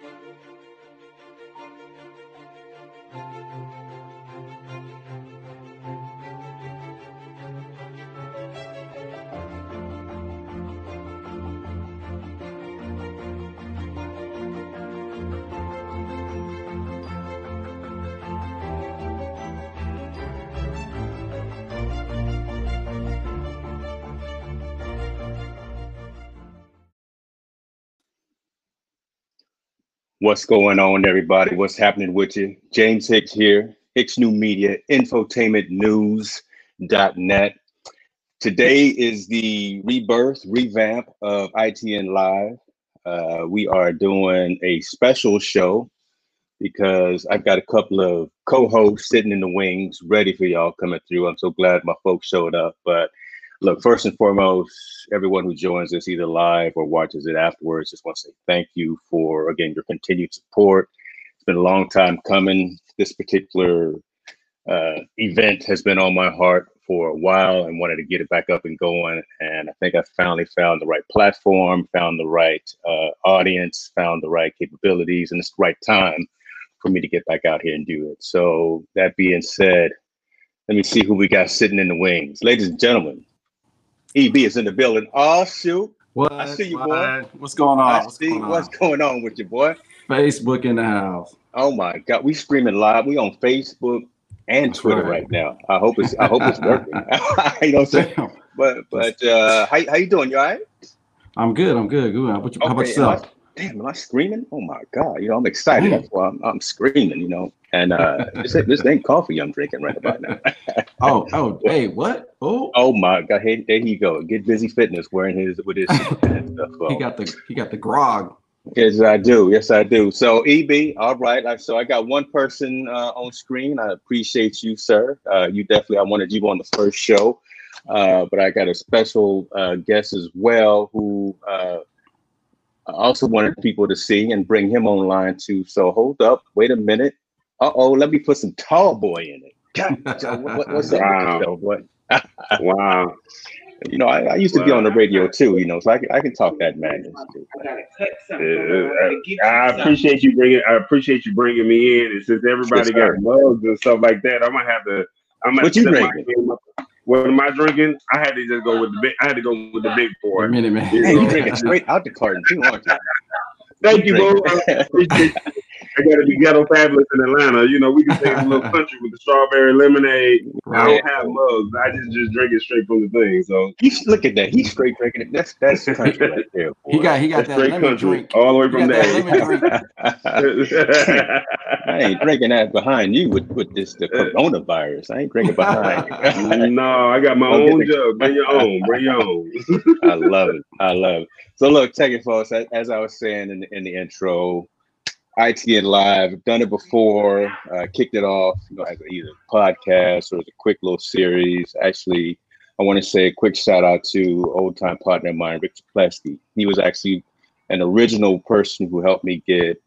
Thank you. What's going on, everybody? What's happening with you? James Hicks here, Hicks New Media, infotainmentnews.net. Today is the rebirth, revamp of ITN Live. Uh, we are doing a special show because I've got a couple of co-hosts sitting in the wings ready for y'all coming through. I'm so glad my folks showed up. But look, first and foremost, everyone who joins us either live or watches it afterwards, just want to say thank you for, again, your continued support. It's been a long time coming. This particular uh, event has been on my heart for a while and wanted to get it back up and going. And I think I finally found the right platform, found the right uh, audience, found the right capabilities, and it's the right time for me to get back out here and do it. So, that being said, let me see who we got sitting in the wings. Ladies and gentlemen, EB is in the building. Oh shoot! What? I see you, boy. What's going on? I What's see going on? what's going on with you, boy. Facebook in the house. Oh my God, we screaming live. We on Facebook and That's Twitter right. right now. I hope it's I hope it's working. you know what I'm saying? But but uh, how how you doing? You all right? I'm good. I'm good. Good. How about, you, how about Okay, I- yourself? Damn, am I screaming? Oh my God! You know I'm excited. That's why I'm, I'm screaming. You know, and uh, this this ain't coffee I'm drinking right about now. Oh, oh, hey, what? Oh, Oh my God! Hey, there he go. Get busy fitness wearing his with his stuff. he got the he got the grog. Yes, I do. Yes, I do. So, EB, all right. So, I got one person uh, on screen. I appreciate you, sir. Uh, you definitely, I wanted you on the first show, uh, but I got a special uh, guest as well who uh, I also wanted people to see and bring him online too. So, hold up. Wait a minute. Uh oh, let me put some tall boy in it. God, what, what- what's up Wow. with the boy? Wow. You know, I, I used to be on the radio too, you know, so I can, I can talk that madness too. Uh, I appreciate you bringing. I appreciate you bringing me in. And since everybody Yes, sir. got mugs and stuff like that, I'm gonna have to. I'm gonna What you set my drinking? What am I drinking? I had to just go with the big. I had to go with the big A boy. minute, man. Hey, you drinking straight out the carton too, aren't you? Thank you, drink. bro. I appreciate you. I gotta be ghetto fabulous in Atlanta. You know, we can take a little country with the strawberry lemonade. I don't have mugs. I just just drink it straight from the thing. So He's look at that. He's straight drinking it. That's that's country right there. He got he got that's that straight lemon country drink. all the way from got that there. I ain't drinking that behind you with, with this the uh, coronavirus. I ain't drinking behind you. no, I got my Don't get own the- jug. Bring your own. Bring your own. I love it. I love it. So look, check it, folks. As, as I was saying in the, in the intro, ITN Live, done it before, uh, kicked it off, you know, as either podcast or as a quick little series. Actually, I want to say a quick shout out to old time partner of mine, Richard Plesky. He was actually an original person who helped me get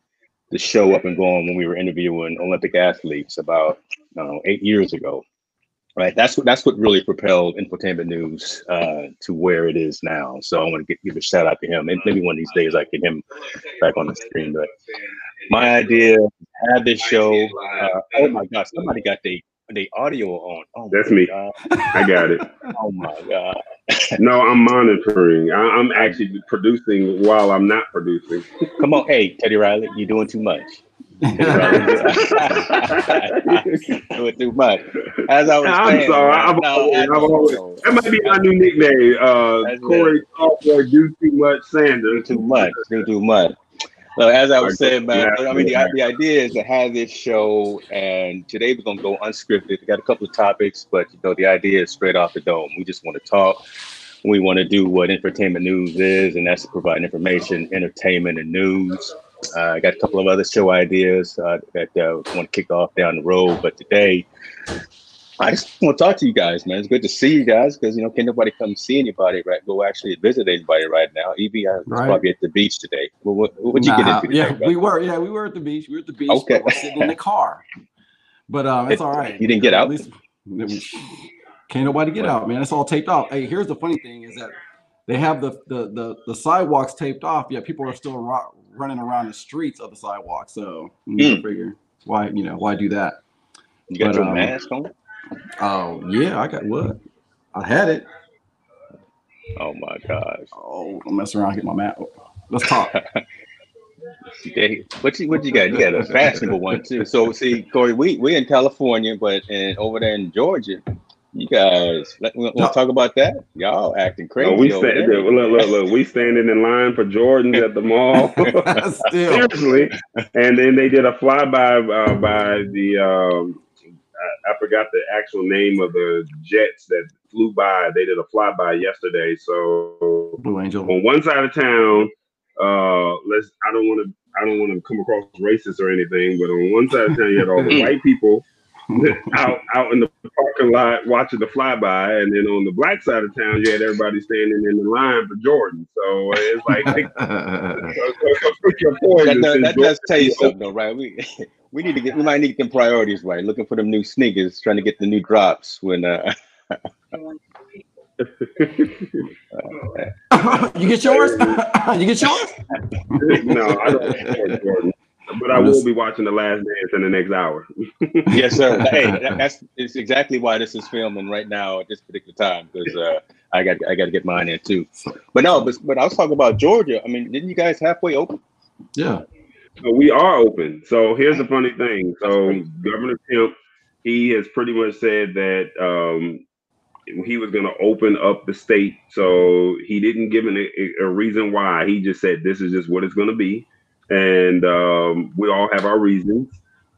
the show up and going when we were interviewing Olympic athletes about know, eight years ago. Right, that's what that's what really propelled infotainment news uh, to where it is now. So I want to give a shout out to him. Maybe maybe one of these days I get him back on the screen. But my idea had this show. Uh, oh my God, somebody got the the audio on. Oh That's me. God. I got it. Oh my God. No, I'm monitoring. I, I'm actually producing while I'm not producing. Come on, hey Teddy Riley, you're doing too much. Doing too much. As I was I'm saying, sorry. man, I've no, always- I've know, always- That might be my new nickname. Uh, Corey do too much do Sanders. too much. Do too much. So as I was saying, man. I mean, the, the idea is to have this show, and today we're gonna go unscripted. We got a couple of topics, but you know, the idea is straight off the dome. We just want to talk. We want to do what infotainment news is, and that's to provide information, entertainment, and news. Uh, I got a couple of other show ideas uh, that uh, want to kick off down the road, but today I just want to talk to you guys, man. It's good to see you guys because you know, can nobody come see anybody right? Go actually visit anybody right now. Evie, I was Right. probably at the beach today. What what what'd you Nah, get into yeah, we were. Yeah, we were at the beach. We were at the beach. Okay. We're sitting in the car. But um, it's It- all right. you didn't get At out? least- can't nobody get out, man. It's all taped off. Hey, here's the funny thing: is that they have the, the the the sidewalks taped off, yet people are still ro- running around the streets of the sidewalk. So you Mm. figure why you know why do that? You got But, your um, mask on? Oh yeah, I got what? I had it. Oh my gosh. Oh, I'm messing around, get my map. Let's talk. What you what you got? You got a fashionable one too. So see, Corey, we we in California, but and over there in Georgia, you guys let we want to talk about that? Y'all acting crazy. No, we over stand, there. look, look, look. We standing in line for Jordans at the mall. Still, Seriously, and then they did a flyby uh, by the um, I, I forgot the actual name of the jets that flew by. They did a flyby yesterday. So Blue Angel. on one side of town, uh, let's I don't want to I don't want to come across racist or anything, but on one side of town you had all the white people out out in the parking lot watching the flyby, and then on the black side of town you had everybody standing in the line for Jordan. So it's like, so, so, so pick your That, poison. does, that does tell you something, though, right? We we need to get we might need to get them priorities right. Looking for them new sneakers, trying to get the new drops when uh you get yours? you get yours? no, I don't Jordan. But I will be watching The Last Dance in the next hour. yes, sir. hey, that's it's exactly why this is filming right now at this particular time because uh, I got I got to get mine in too. But no, but but I was talking about Georgia. I mean, didn't you guys halfway open? Yeah. So we are open. So here's the funny thing. So Governor Kemp, he has pretty much said that um, he was going to open up the state. So he didn't give an, a, a reason why. He just said this is just what it's going to be, and um, we all have our reasons.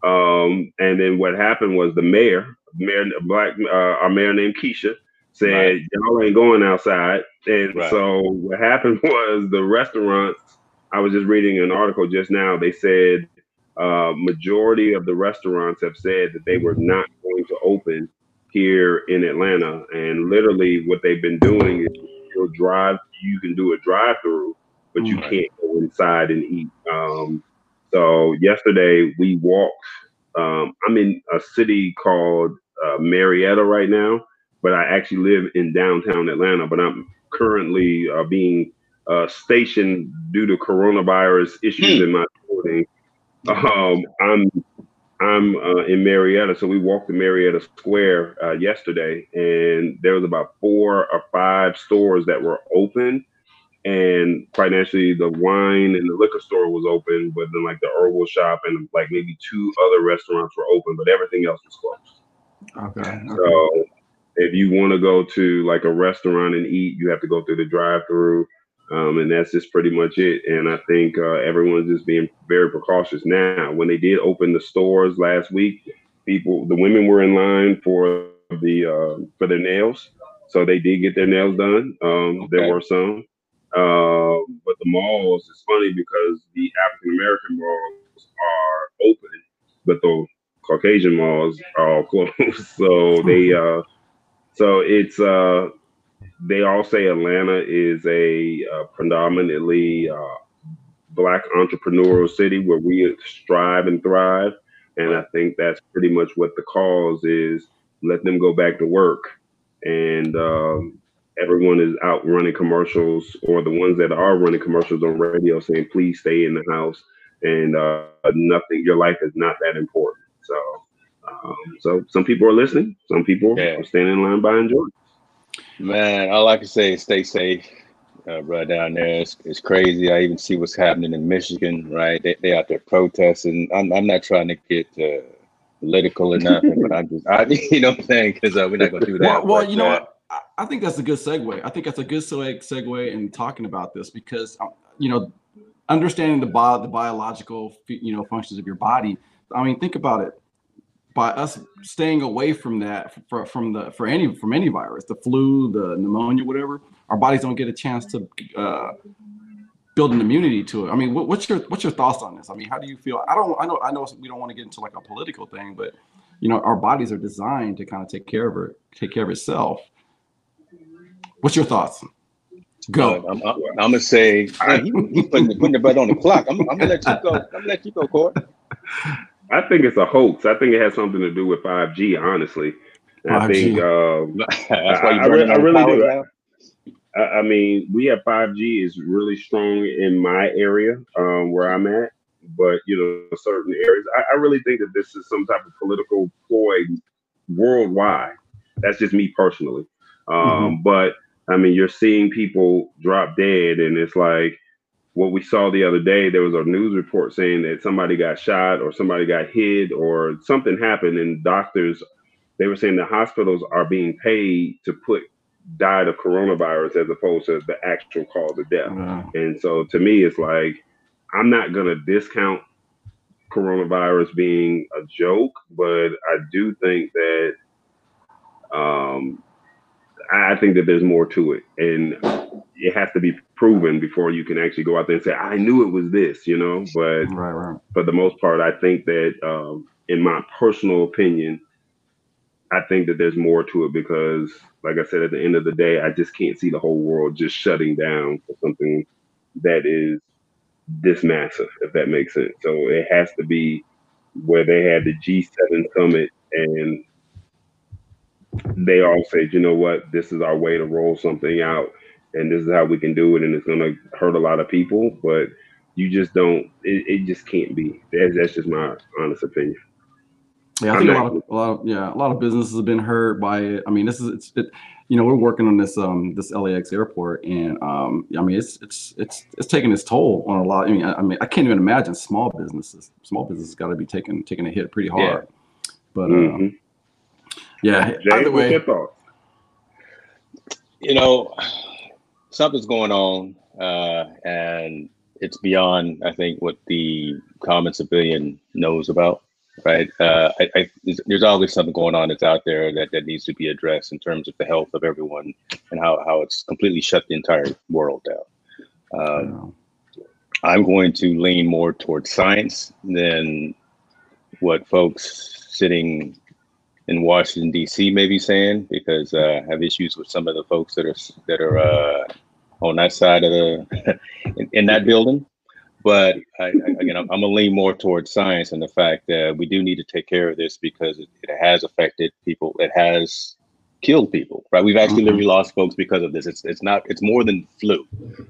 Um, and then what happened was the mayor, mayor black, uh, our mayor named Keisha, said Right. y'all ain't going outside. And Right. so what happened was the restaurants I was just reading an article just now. They said uh, majority of the restaurants have said that they were not going to open here in Atlanta, and literally what they've been doing is you'll drive. You can do a drive-through, but you Right. can't go inside and eat. Um, so yesterday we walked. Um, I'm in a city called uh, Marietta right now, but I actually live in downtown Atlanta. But I'm currently uh, being uh, stationed due to coronavirus issues Hmm. in my building. Um, I'm I'm uh, in Marietta, so we walked to Marietta Square uh, yesterday, and there was about four or five stores that were open, and quite naturally, the wine and the liquor store was open, but then like the herbal shop and like maybe two other restaurants were open, but everything else was closed. Okay. okay. So if you want to go to like a restaurant and eat, you have to go through the drive-through, um, and that's just pretty much it. And I think uh, everyone's just being very precautious now. When they did open the stores last week, people, the women were in line for the uh, for their nails, so they did get their nails done. Um, Okay. There were some, uh, but the malls. It's funny because the African American malls are open, but the Caucasian malls are all closed. so they uh so it's uh they all say Atlanta is a uh, predominantly uh, black entrepreneurial city where we strive and thrive. And I think that's pretty much what the cause is. Let them go back to work. And um, everyone is out running commercials, or the ones that are running commercials on radio saying, please stay in the house. And uh, nothing, your life is not that important. So, um, so some people are listening. Some people Yeah. are standing in line buying Jordan. Man, all I can say is stay safe, uh, bro. Down there, it's, it's crazy. I even see what's happening in Michigan. Right, they they out there protesting. I'm I'm not trying to get uh, political or nothing, but I'm just, I, you know, what I'm saying because uh, we're not gonna do that. Well, well you know uh, what? I- think that's a good segue. I think that's a good segue in talking about this because, um, you know, understanding the bio, the biological, you know, functions of your body. I mean, think about it. By us staying away from that, for, from the for any from any virus, the flu, the pneumonia, whatever, our bodies don't get a chance to uh, build an immunity to it. I mean, what, what's your what's your thoughts on this? I mean, how do you feel? I don't, I know, I know, we don't want to get into like a political thing, but you know, our bodies are designed to kind of take care of it, take care of itself. What's your thoughts? Go. I'm, I'm, I'm gonna say man, he, he putting, the- putting the butt on the clock. I'm, I'm gonna let you go. I'm gonna let you go, Court. I think it's a hoax. I think it has something to do with 5G, honestly. I 5G. think um, That's why I- you I re- burning I all the really do. now? I, I mean, we have 5G is really strong in my area um, where I'm at, but you know, certain areas. I, I really think that this is some type of political ploy worldwide. That's just me personally. Um, mm-hmm. But I mean, you're seeing people drop dead, and it's like what we saw the other day. There was a news report saying that somebody got shot or somebody got hit or something happened, and doctors they were saying the hospitals are being paid to put died of coronavirus as opposed to the actual cause of death. Wow. And so to me, it's like I'm not gonna discount coronavirus being a joke, but I do think that um, I think that there's more to it, and it has to be proven before you can actually go out there and say, "I knew it was this," you know. But right, right. for the most part, I think that, um, in my personal opinion, I think that there's more to it because, like I said, at the end of the day, I just can't see the whole world just shutting down for something that is this massive, if that makes sense. So it has to be where they had the G7 summit and they all said, you know what, this is our way to roll something out and this is how we can do it and it's going to hurt a lot of people, but you just don't, it, it just can't be. That's, that's just my honest opinion. Yeah, I think a lot of a lot of yeah, a lot of businesses have been hurt by it. I mean, this is it's it, you know we're working on this um this LAX airport, and um I mean it's it's it's it's taking its toll on a lot. I mean I, I mean I can't even imagine small businesses. Small businesses got to be taking taking a hit pretty hard. Yeah. But mm-hmm. um, yeah, Jay, either way, you know, something's going on, uh, and it's beyond I think what the common civilian knows about right? Uh, I, I, there's always something going on that's out there that, that needs to be addressed in terms of the health of everyone and how, how it's completely shut the entire world down. Um, I'm going to lean more towards science than what folks sitting in Washington D.C. may be saying because uh, I have issues with some of the folks that are that are uh, on that side of the in, in that building. But I, I, again, I'm, I'm, gonna lean more towards science and the fact that we do need to take care of this because it, it has affected people. It has killed people, right? We've actually mm-hmm. literally lost folks because of this. It's it's not it's more than flu,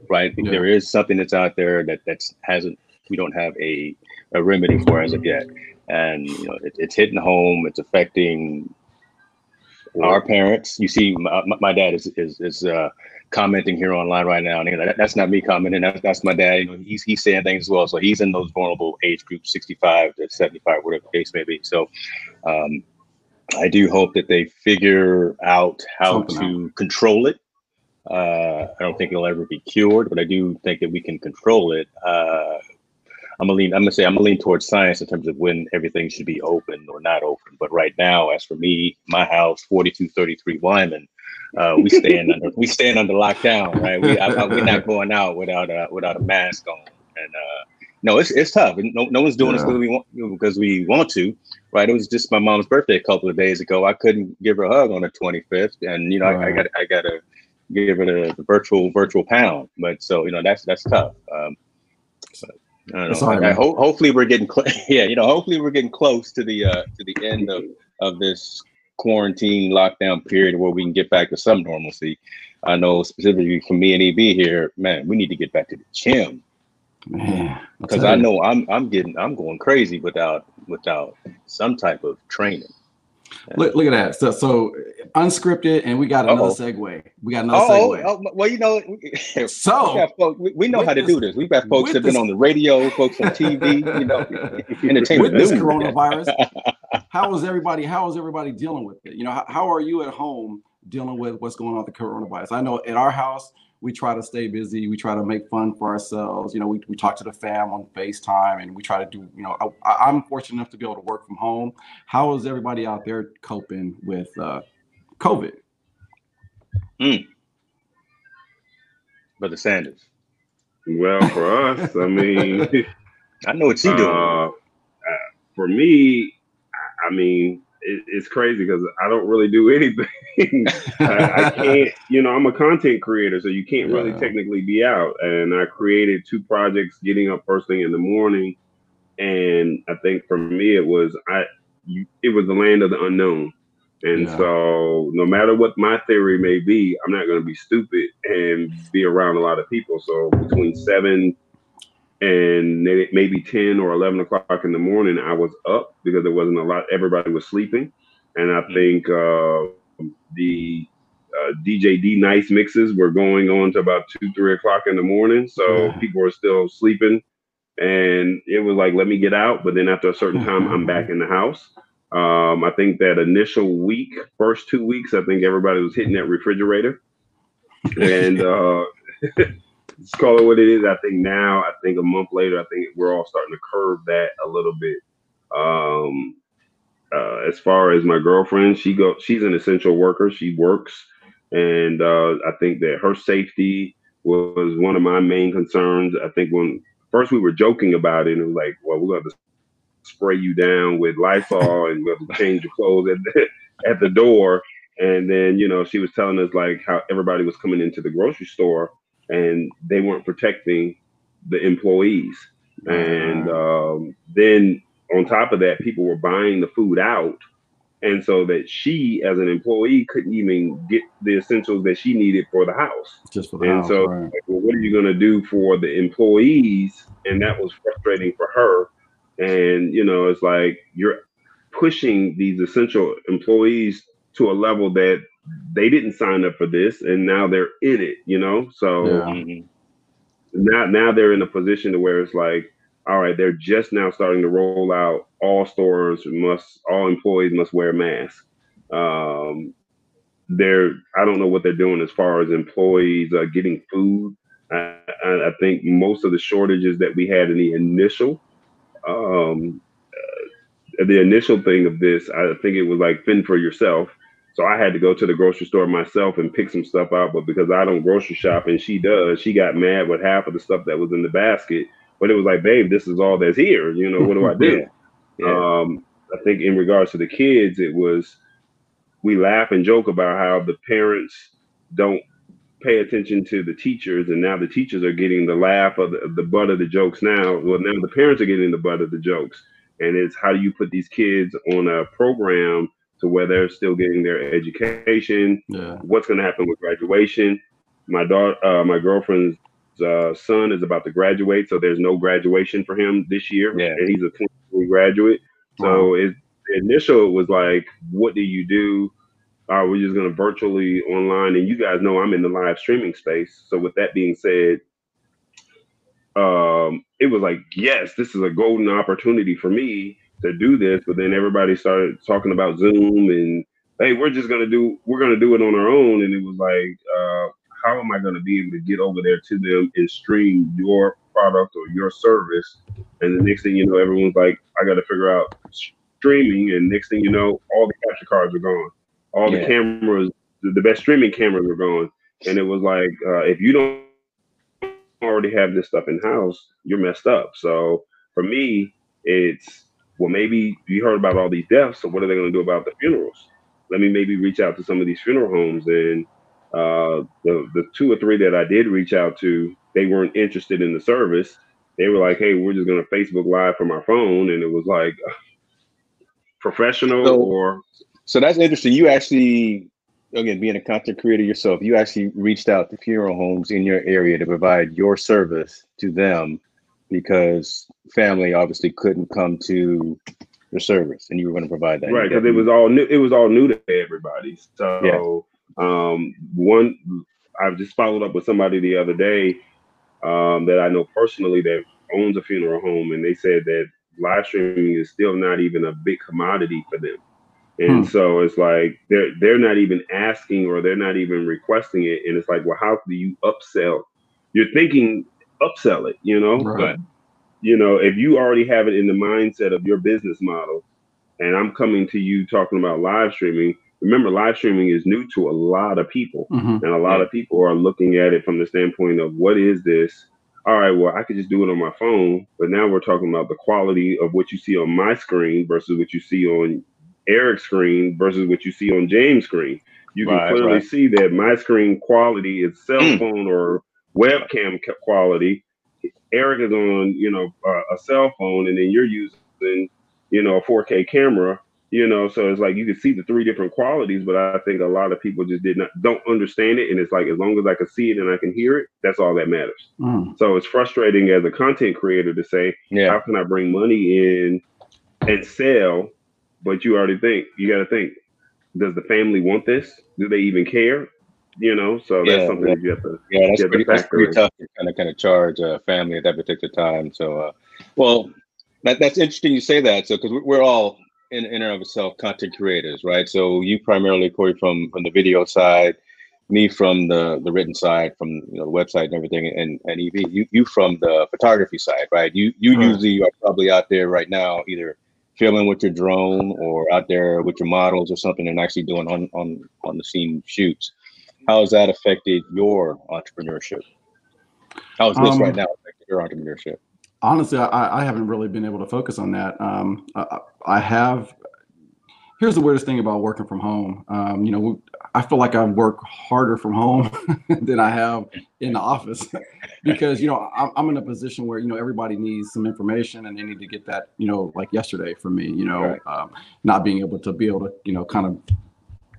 right? Yeah. There is something that's out there that that's hasn't we don't have a a remedy for as of yet, and you know it, it's hitting home. It's affecting our parents. You see, my, my dad is is is uh, commenting here online right now, and that, that's not me commenting. That's, that's my dad. You know, he's he's saying things as well. So he's in those vulnerable age groups, 65 to 75, whatever the case may be. So um, I do hope that they figure out how Something to out. control it. Uh, I don't think it'll ever be cured, but I do think that we can control it. Uh, I'm gonna lean. I'm gonna say I'm gonna lean towards science in terms of when everything should be open or not open. But right now, as for me, my house, 4233 Wyman, uh, we stand under we stand under lockdown, right? We I, we're not going out without a without a mask on, and uh, no, it's it's tough. No, no one's doing yeah. this because we want because we want to, right? It was just my mom's birthday a couple of days ago. I couldn't give her a hug on the 25th, and you know right. I, I got I got to give her a the, virtual virtual pound. But so you know that's that's tough. Um, I don't know. I, I ho- hopefully we're getting cl- yeah, you know, hopefully we're getting close to the uh to the end of of this quarantine lockdown period where we can get back to some normalcy. I know specifically for me and EB here, man, we need to get back to the gym. Because I know I'm I'm getting I'm going crazy without without some type of training. Look, look at that. So, so unscripted, and we got another Uh-oh. segue. We got another oh, segue. Oh, well, you know, so we, folks, we, we know how to this, do this. We've got folks that have been on the radio, folks on TV, you know, entertainment. With this coronavirus, how is everybody? How is everybody dealing with it? You know, how, how are you at home dealing with what's going on with the coronavirus? I know at our house, we try to stay busy. We try to make fun for ourselves. You know, we, we talk to the fam on FaceTime and we try to do, you know, I, am fortunate enough to be able to work from home. How is everybody out there coping with uh, COVID? Mm. Brother Sanders. Well, for us, I mean, I know what you doing. Uh, uh, for me, I mean, it, it's crazy because I don't really do anything. I, I, can't, you know, I'm a content creator, so you can't really technically be out. And I created two projects, getting up first thing in the morning, and I think for me it was I, you, it was the land of the unknown. And Yeah. so, no matter what my theory may be, I'm not going to be stupid and be around a lot of people. So, between seven and maybe 10 or 11 o'clock in the morning, I was up because there wasn't a lot, everybody was sleeping. And I Mhm. think uh, the uh, DJ D Nice mixes were going on to about two, three o'clock in the morning. So, Yeah. people were still sleeping. And it was like, let me get out. But then after a certain time, I'm back in the house. Um, I think that initial week, first two weeks, I think everybody was hitting that refrigerator. And uh, let's call it what it is. I think now, I think a month later, I think we're all starting to curb that a little bit. Um, uh, as far as my girlfriend, she go, she's an essential worker. She works, and uh, I think that her safety was one of my main concerns. I think when first we were joking about it, and it was like, well, we're going to spray you down with Lysol and we're going to change your clothes at the, at the door. And then, you know, she was telling us like how everybody was coming into the grocery store and they weren't protecting the employees. And um, then on top of that, people were buying the food out. And so that she, as an employee, couldn't even get the essentials that she needed for the house. just for the And house, so, right. like, well, what are you going to do for the employees? And that was frustrating for her. And, you know, it's like you're pushing these essential employees to a level that they didn't sign up for this and now they're in it, you know? So Yeah. Mhm. now, now they're in a position to where it's like, all right, they're just now starting to roll out all stores must, all employees must wear masks. Um, they're, I don't know what they're doing as far as employees uh, getting food. I, I, think most of the shortages that we had in the initial, um, uh, the initial thing of this, I think it was like fend for yourself. So I had to go to the grocery store myself and pick some stuff out. But because I don't grocery shop and she does, she got mad with half of the stuff that was in the basket. But it was like, babe, this is all that's here. You know, what do I do? Yeah. Yeah. Um, I think in regards to the kids, it was we laugh and joke about how the parents don't pay attention to the teachers, and now the teachers are getting the laugh of the, the butt of the jokes. Now, well, now the parents are getting the butt of the jokes, and it's how do you put these kids on a program to where they're still getting their education? Yeah. What's going to happen with graduation? My daughter, uh, my girlfriend's uh, son is about to graduate, so there's no graduation for him this year, Yeah. and he's a 23 graduate. So it, initial it was like, what do you do? Uh, we're just going to virtually online. And you guys know I'm in the live streaming space. So with that being said, um, it was like, yes, this is a golden opportunity for me to do this. But then everybody started talking about Zoom and hey, we're just gonna do we're gonna do it on our own. And it was like, uh, how am I gonna be able to get over there to them and stream your product or your service? And the next thing you know, everyone's like, I got to figure out streaming. And next thing you know, all the capture cards are gone. All the cameras, the, the best streaming cameras are gone. And it was like, uh, if you don't already have this stuff in house, you're messed up. So for me, it's well, maybe you heard about all these deaths. So what are they going to do about the funerals? Let me maybe reach out to some of these funeral homes. And uh, the the two or three that I did reach out to, they weren't interested in the service. They were like, "Hey, we're just going to Facebook Live from our phone," and it was like professional So- or So that's interesting. You actually, again, being a content creator yourself, you actually reached out to funeral homes in your area to provide your service to them because family obviously couldn't come to your service, and you were going to provide that. right because it was all new it was all new to everybody so um one I've just followed up with somebody the other day um that i know personally that owns a funeral home and they said that live streaming is still not even a big commodity for them and Hmm. so it's like they're they're not even asking or they're not even requesting it and it's like well how do you upsell you're thinking upsell it you know Right. you know, if you already have it in the mindset of your business model, and I'm coming to you talking about live streaming, remember, live streaming is new to a lot of people, Mhm. and a lot of people are looking at it from the standpoint of what is this? All right, well, I could just do it on my phone, but now we're talking about the quality of what you see on my screen versus what you see on Eric's screen versus what you see on James' screen. You can Right, clearly right. see that my screen quality is cell Mm. phone or webcam quality. Eric is on, you know, uh, a cell phone, and then you're using, you know, a 4K camera. You know, so it's like you can see the three different qualities, but I think a lot of people just did not don't understand it. And it's like as long as I can see it and I can hear it, that's all that matters. Mm. So it's frustrating as a content creator to say, Yeah. how can I bring money in and sell? But you already think you got to think, does the family want this? Do they even care? You know, so that's something yeah. that you have to. Yeah, that's Yeah, the pretty, that's pretty tough to kind of kind of charge a family at that particular time. So, uh, well, that, that's interesting you say that. So, because we're all in, in and of itself content creators, right? So, you primarily, Corey, from from the video side, me from the the written side, from you know the website and everything, and and Ev, you you from the photography side, right? You you Right. usually are probably out there right now, either filming with your drone or out there with your models or something, and actually doing on on on the scene shoots. How has that affected your entrepreneurship? How is this Um, right now affecting your entrepreneurship? Honestly, I, I haven't really been able to focus on that. Um, I, I have. Here's the weirdest thing about working from home. Um, you know, I feel like I work harder from home than I have in the office because you know I'm, I'm in a position where you know everybody needs some information and they need to get that you know like yesterday for me. You know, Right. um, not being able to be able to you know kind of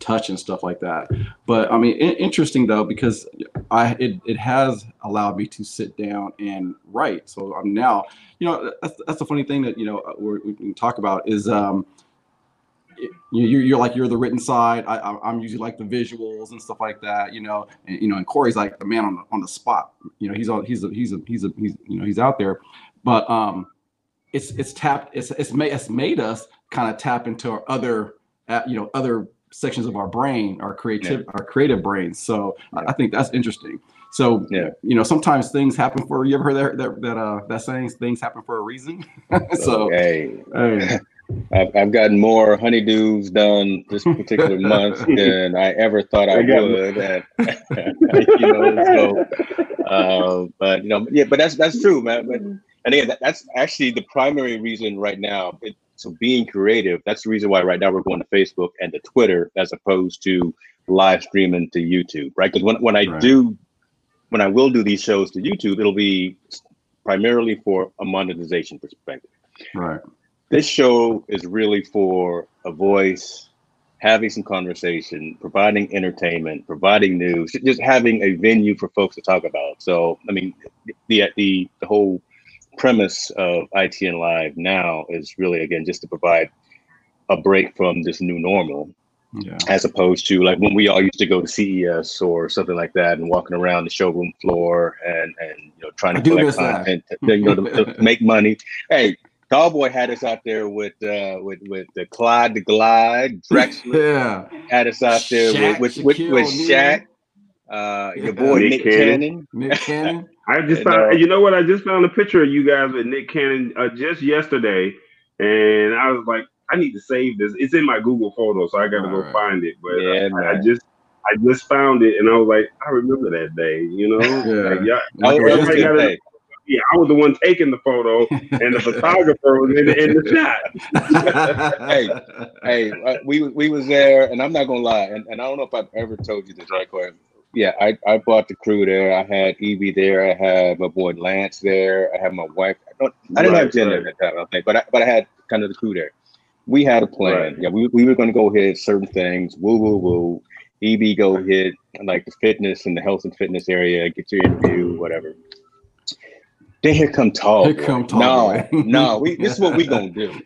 touch and stuff like that. But I mean, in- interesting though because I it, it has allowed me to sit down and write. So I'm now, you know, that's that's the funny thing that you know uh, we can talk about is um, you you're, you're like you're the written side. I, I'm usually like the visuals and stuff like that. You know, and you know, and Corey's like the man on the on the spot. You know, he's on he's a he's a he's a he's you know he's out there, but um, it's it's tapped it's it's made it's made us kind of tap into our other uh, you know other sections of our brain our creative our creative brains so I, I think that's interesting so Yeah. you know sometimes things happen for you ever heard that that that uh that saying things happen for a reason so hey, hey, I've, I've gotten more honeydews done this particular month than I ever thought I I would. And, you know, so, uh, but you know, yeah, but that's that's true, man. But and again, that, that's actually the primary reason right now. It, so being creative, that's the reason why right now we're going to Facebook and to Twitter as opposed to live streaming to YouTube, right? Because when when I Right. do, when I will do these shows to YouTube, it'll be primarily for a monetization perspective right this show is really for a voice having some conversation providing entertainment providing news just having a venue for folks to talk about so i mean the the, the whole premise of itn live now is really again just to provide a break from this new normal yeah as opposed to like when we all used to go to CES or something like that and walking around the showroom floor and and you know trying to do collect miss that. content to, you know to, to make money. Hey, Cowboy had us out there with uh with with the Clyde the Glide, Drexler yeah had us out there Shaq, with with with, with O'Neal. Shaq, uh your boy Nick Nick, Cannon. Cannon. nick cannon I just And, found, uh, you know what? I just found a picture of you guys with Nick Cannon uh, just yesterday, and I was like, I need to save this. It's in my Google photo, so I got to go Alright. find it. But Yeah, I, I just, I just found it, and I was like, I remember that day. You know, Yeah. Like, yeah, Like it that was was everybody good. gotta- yeah. I was the one taking the photo, and the photographer was in, in the shot. Hey, hey, uh, we we was there, and I'm not gonna lie, and, and I don't know if I've ever told you this, right, Corey? Yeah, I, I brought the crew there. I had Evie there. I had my boy Lance there. I had my wife. I, don't, I didn't have Right, Jen right. at that time, I don't think, but I, but I had kind of the crew there. We had a plan. Right. Yeah, we, we were going to go hit certain things. Woo woo woo. EB go hit like the fitness and the health and fitness area. Get your interview, whatever. Then here come tall. Here Boy. come Tall no, no. We this is what we gonna do.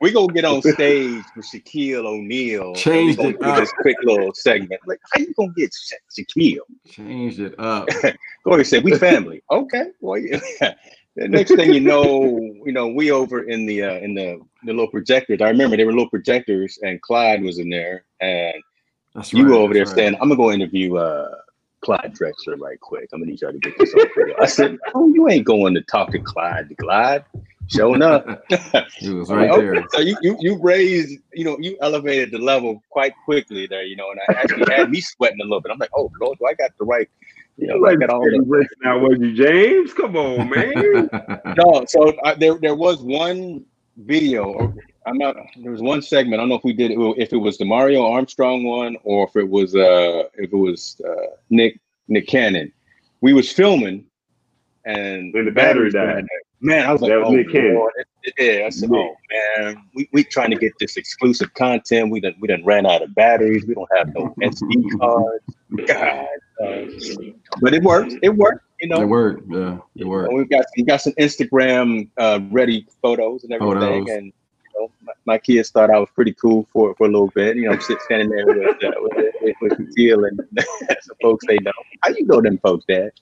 We gonna get on stage with Shaquille O'Neal. and Changed it up. this quick little segment. Like, how you gonna get Sha- Shaquille? changed it up Corey said, "We family." okay. Well, yeah. the next thing you know, you know, we over in the uh, in the the little projectors. I remember there were little projectors, and Clyde was in there, and that's you right, were over there right. saying, "I'm gonna go interview uh, Clyde Drexler right quick. I'm gonna need y'all to get this on video." I said, "Oh, you ain't going to talk to Clyde. To Clyde, showing up." He was right like, there. So you, you you raised, you know, you elevated the level quite quickly there, you know, and I actually had me sweating a little bit. I'm like, oh Lord, do I got the right, you know, Like, got all the now, was you James? Come on, man. no. So uh, there there was one video, I'm not. There was one segment. I don't know if we did it, if it was the Mario Armstrong one or if it was uh if it was uh, Nick Nick Cannon. We was filming, and And the battery batteries died. Man, I was like, That was oh. Lord. Yeah, I said, oh man, we we trying to get this exclusive content. We done we done ran out of batteries. We don't have no SD cards. God, uh, but it worked. It worked. You know, It worked. Yeah, it worked. And we've got we got some Instagram uh, ready photos and everything, Photos. and you know, my, my kids thought I was pretty cool for for a little bit. You know, I'm sitting standing there with uh, with, with, with Teal and some folks they know. How you know them folks, Dad?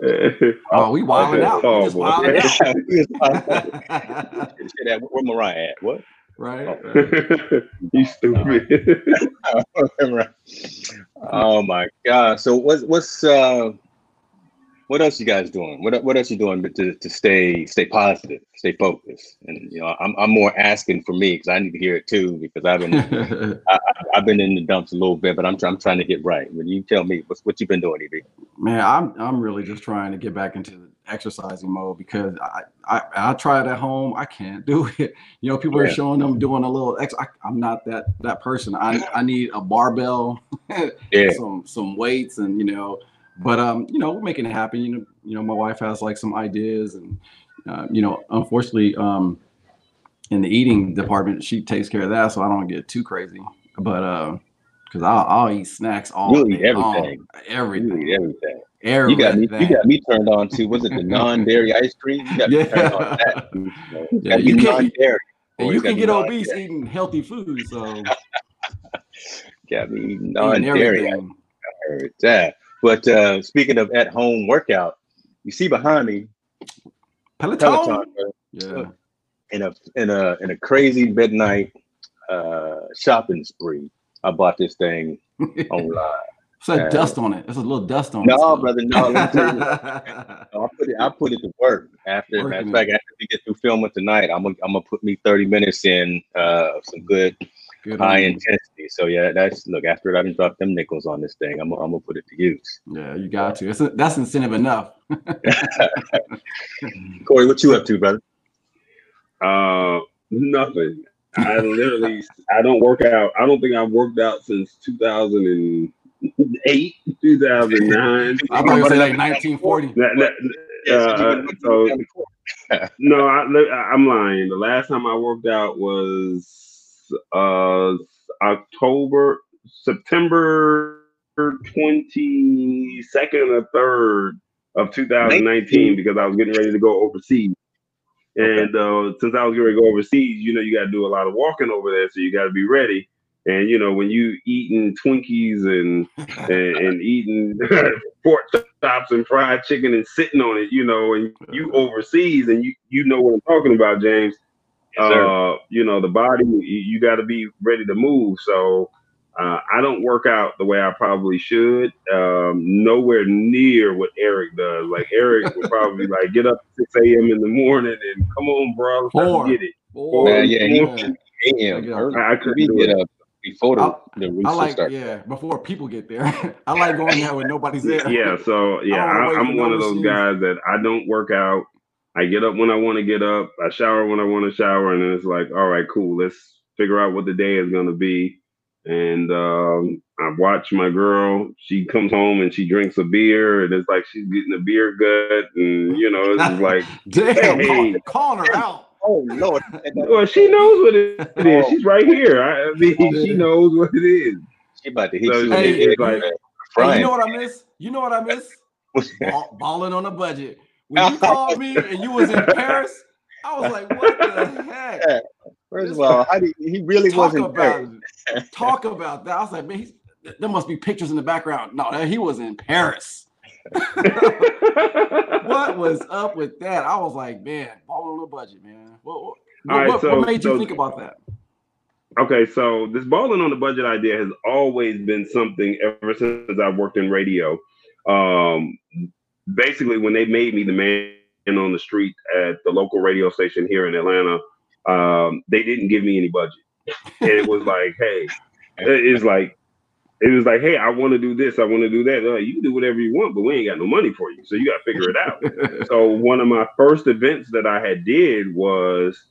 Oh, we wilding out. We just Oh, wilding out. Where Mariah at? What? right. right. you stupid. Oh my god! So what's what's uh, what else you guys doing? What what else you doing to, to stay stay positive, stay focused? And you know, I'm I'm more asking for me because I need to hear it too because I've been I've been in the dumps a little bit, but I'm I'm trying to get right. When you tell me what's what you've been doing, Eb? Man, I'm I'm really just trying to get back into the exercising mode because I I, I try it at home. I can't do it. You know, people are showing them doing a little ex. I, I'm not that that person. I I need a barbell, Yeah, some some weights, and you know. But um, you know, we're making it happen. You know, you know, my wife has like some ideas, and uh, you know, unfortunately, um, in the eating department, she takes care of that, so I don't get too crazy. But uh, because I'll, I'll eat snacks all You eat day long. everything. everything, You eat everything. everything. You got me. You got me turned on to was it the non-dairy ice cream? You got me turned on that. Yeah. You know, Yeah, you can't- non-dairy. And you can get obese eating healthy food, so Got me eating non-dairy. I everything. heard that. But uh, speaking of at-home workout, you see behind me Peloton. Peloton Yeah. in a in a in a crazy midnight uh, shopping spree. I bought this thing online. It's like Yeah. dust on it. It's a little dust on it. No, brother, no. Let me tell you, I put it. I put it to work. After, matter of fact, after we get through filming tonight, I'm gonna I'm gonna put me 30 minutes in uh, some good Good high you. intensity. So yeah, that's look. After I didn't drop them nickels on this thing, I'm gonna, I'm gonna put it to use. Yeah, you got to. It's that's incentive enough. Corey, what you up to, brother? Uh, nothing. I literally, I don't work out. I don't think I've worked out since 2008, 2009. I thought you were saying like 1940. That- that- uh, so no, I, I'm lying. The last time I worked out was uh October, September 22nd or 3rd of 2019 because I was getting ready to go overseas. And uh, since I was getting ready to go overseas, you know, you got to do a lot of walking over there, so you got to be ready. And you know, when you eating Twinkies and and, and eating pork chops and fried chicken and sitting on it, you know, and you overseas and you you know what I'm talking about, James. Yes, uh, you know, the body you, you got to be ready to move. So uh, I don't work out the way I probably should. Um, nowhere near what Eric does. Like Eric would probably like get up at 6 a.m. in the morning and come on, bro, let's Four. get it. Boy, Man, yeah, he Yeah. can AM. I, I couldn't We get it. up before the, I- the rooster I like starts. yeah. Before people get there, I like going there when nobody's there. Yeah, so yeah, I don't wanna I, wait I'm one of those machines. guys that I don't work out. I get up when I want to get up. I shower when I want to shower, and then it's like, all right, cool. Let's figure out what the day is gonna be. And um, I watch my girl. She comes home and she drinks a beer, and it's like she's getting a beer gut, and you know, it's like, Damn, Hey. calling, calling her out. Oh Lord! well, she knows what it it is. Oh. She's right here. I, I mean, she knows what it is. She about to hit So you. Hey, in the head, like- Hey, you know what I miss? You know what I miss? pan. Balling on a budget. When you called me and you was in Paris, I was like, what the heck? First of all, how do you, he really Talk wasn't about Talk about that. I was like, man, he's, there must be pictures in the background. No, he was in Paris. what was up with that? I was like, man, balling on the budget, man. What, what, All right, what, so- what made you so- think about that? Okay, so this balling on the budget idea has always been something ever since I worked in radio. Um, basically, when they made me the man on the street at the local radio station here in Atlanta, um, they didn't give me any budget. And it was like, hey, it's like, it was like, hey, I want to do this, I want to do that. Like, you can do whatever you want, but we ain't got no money for you, so you got to figure it out so one of my first events that I had did was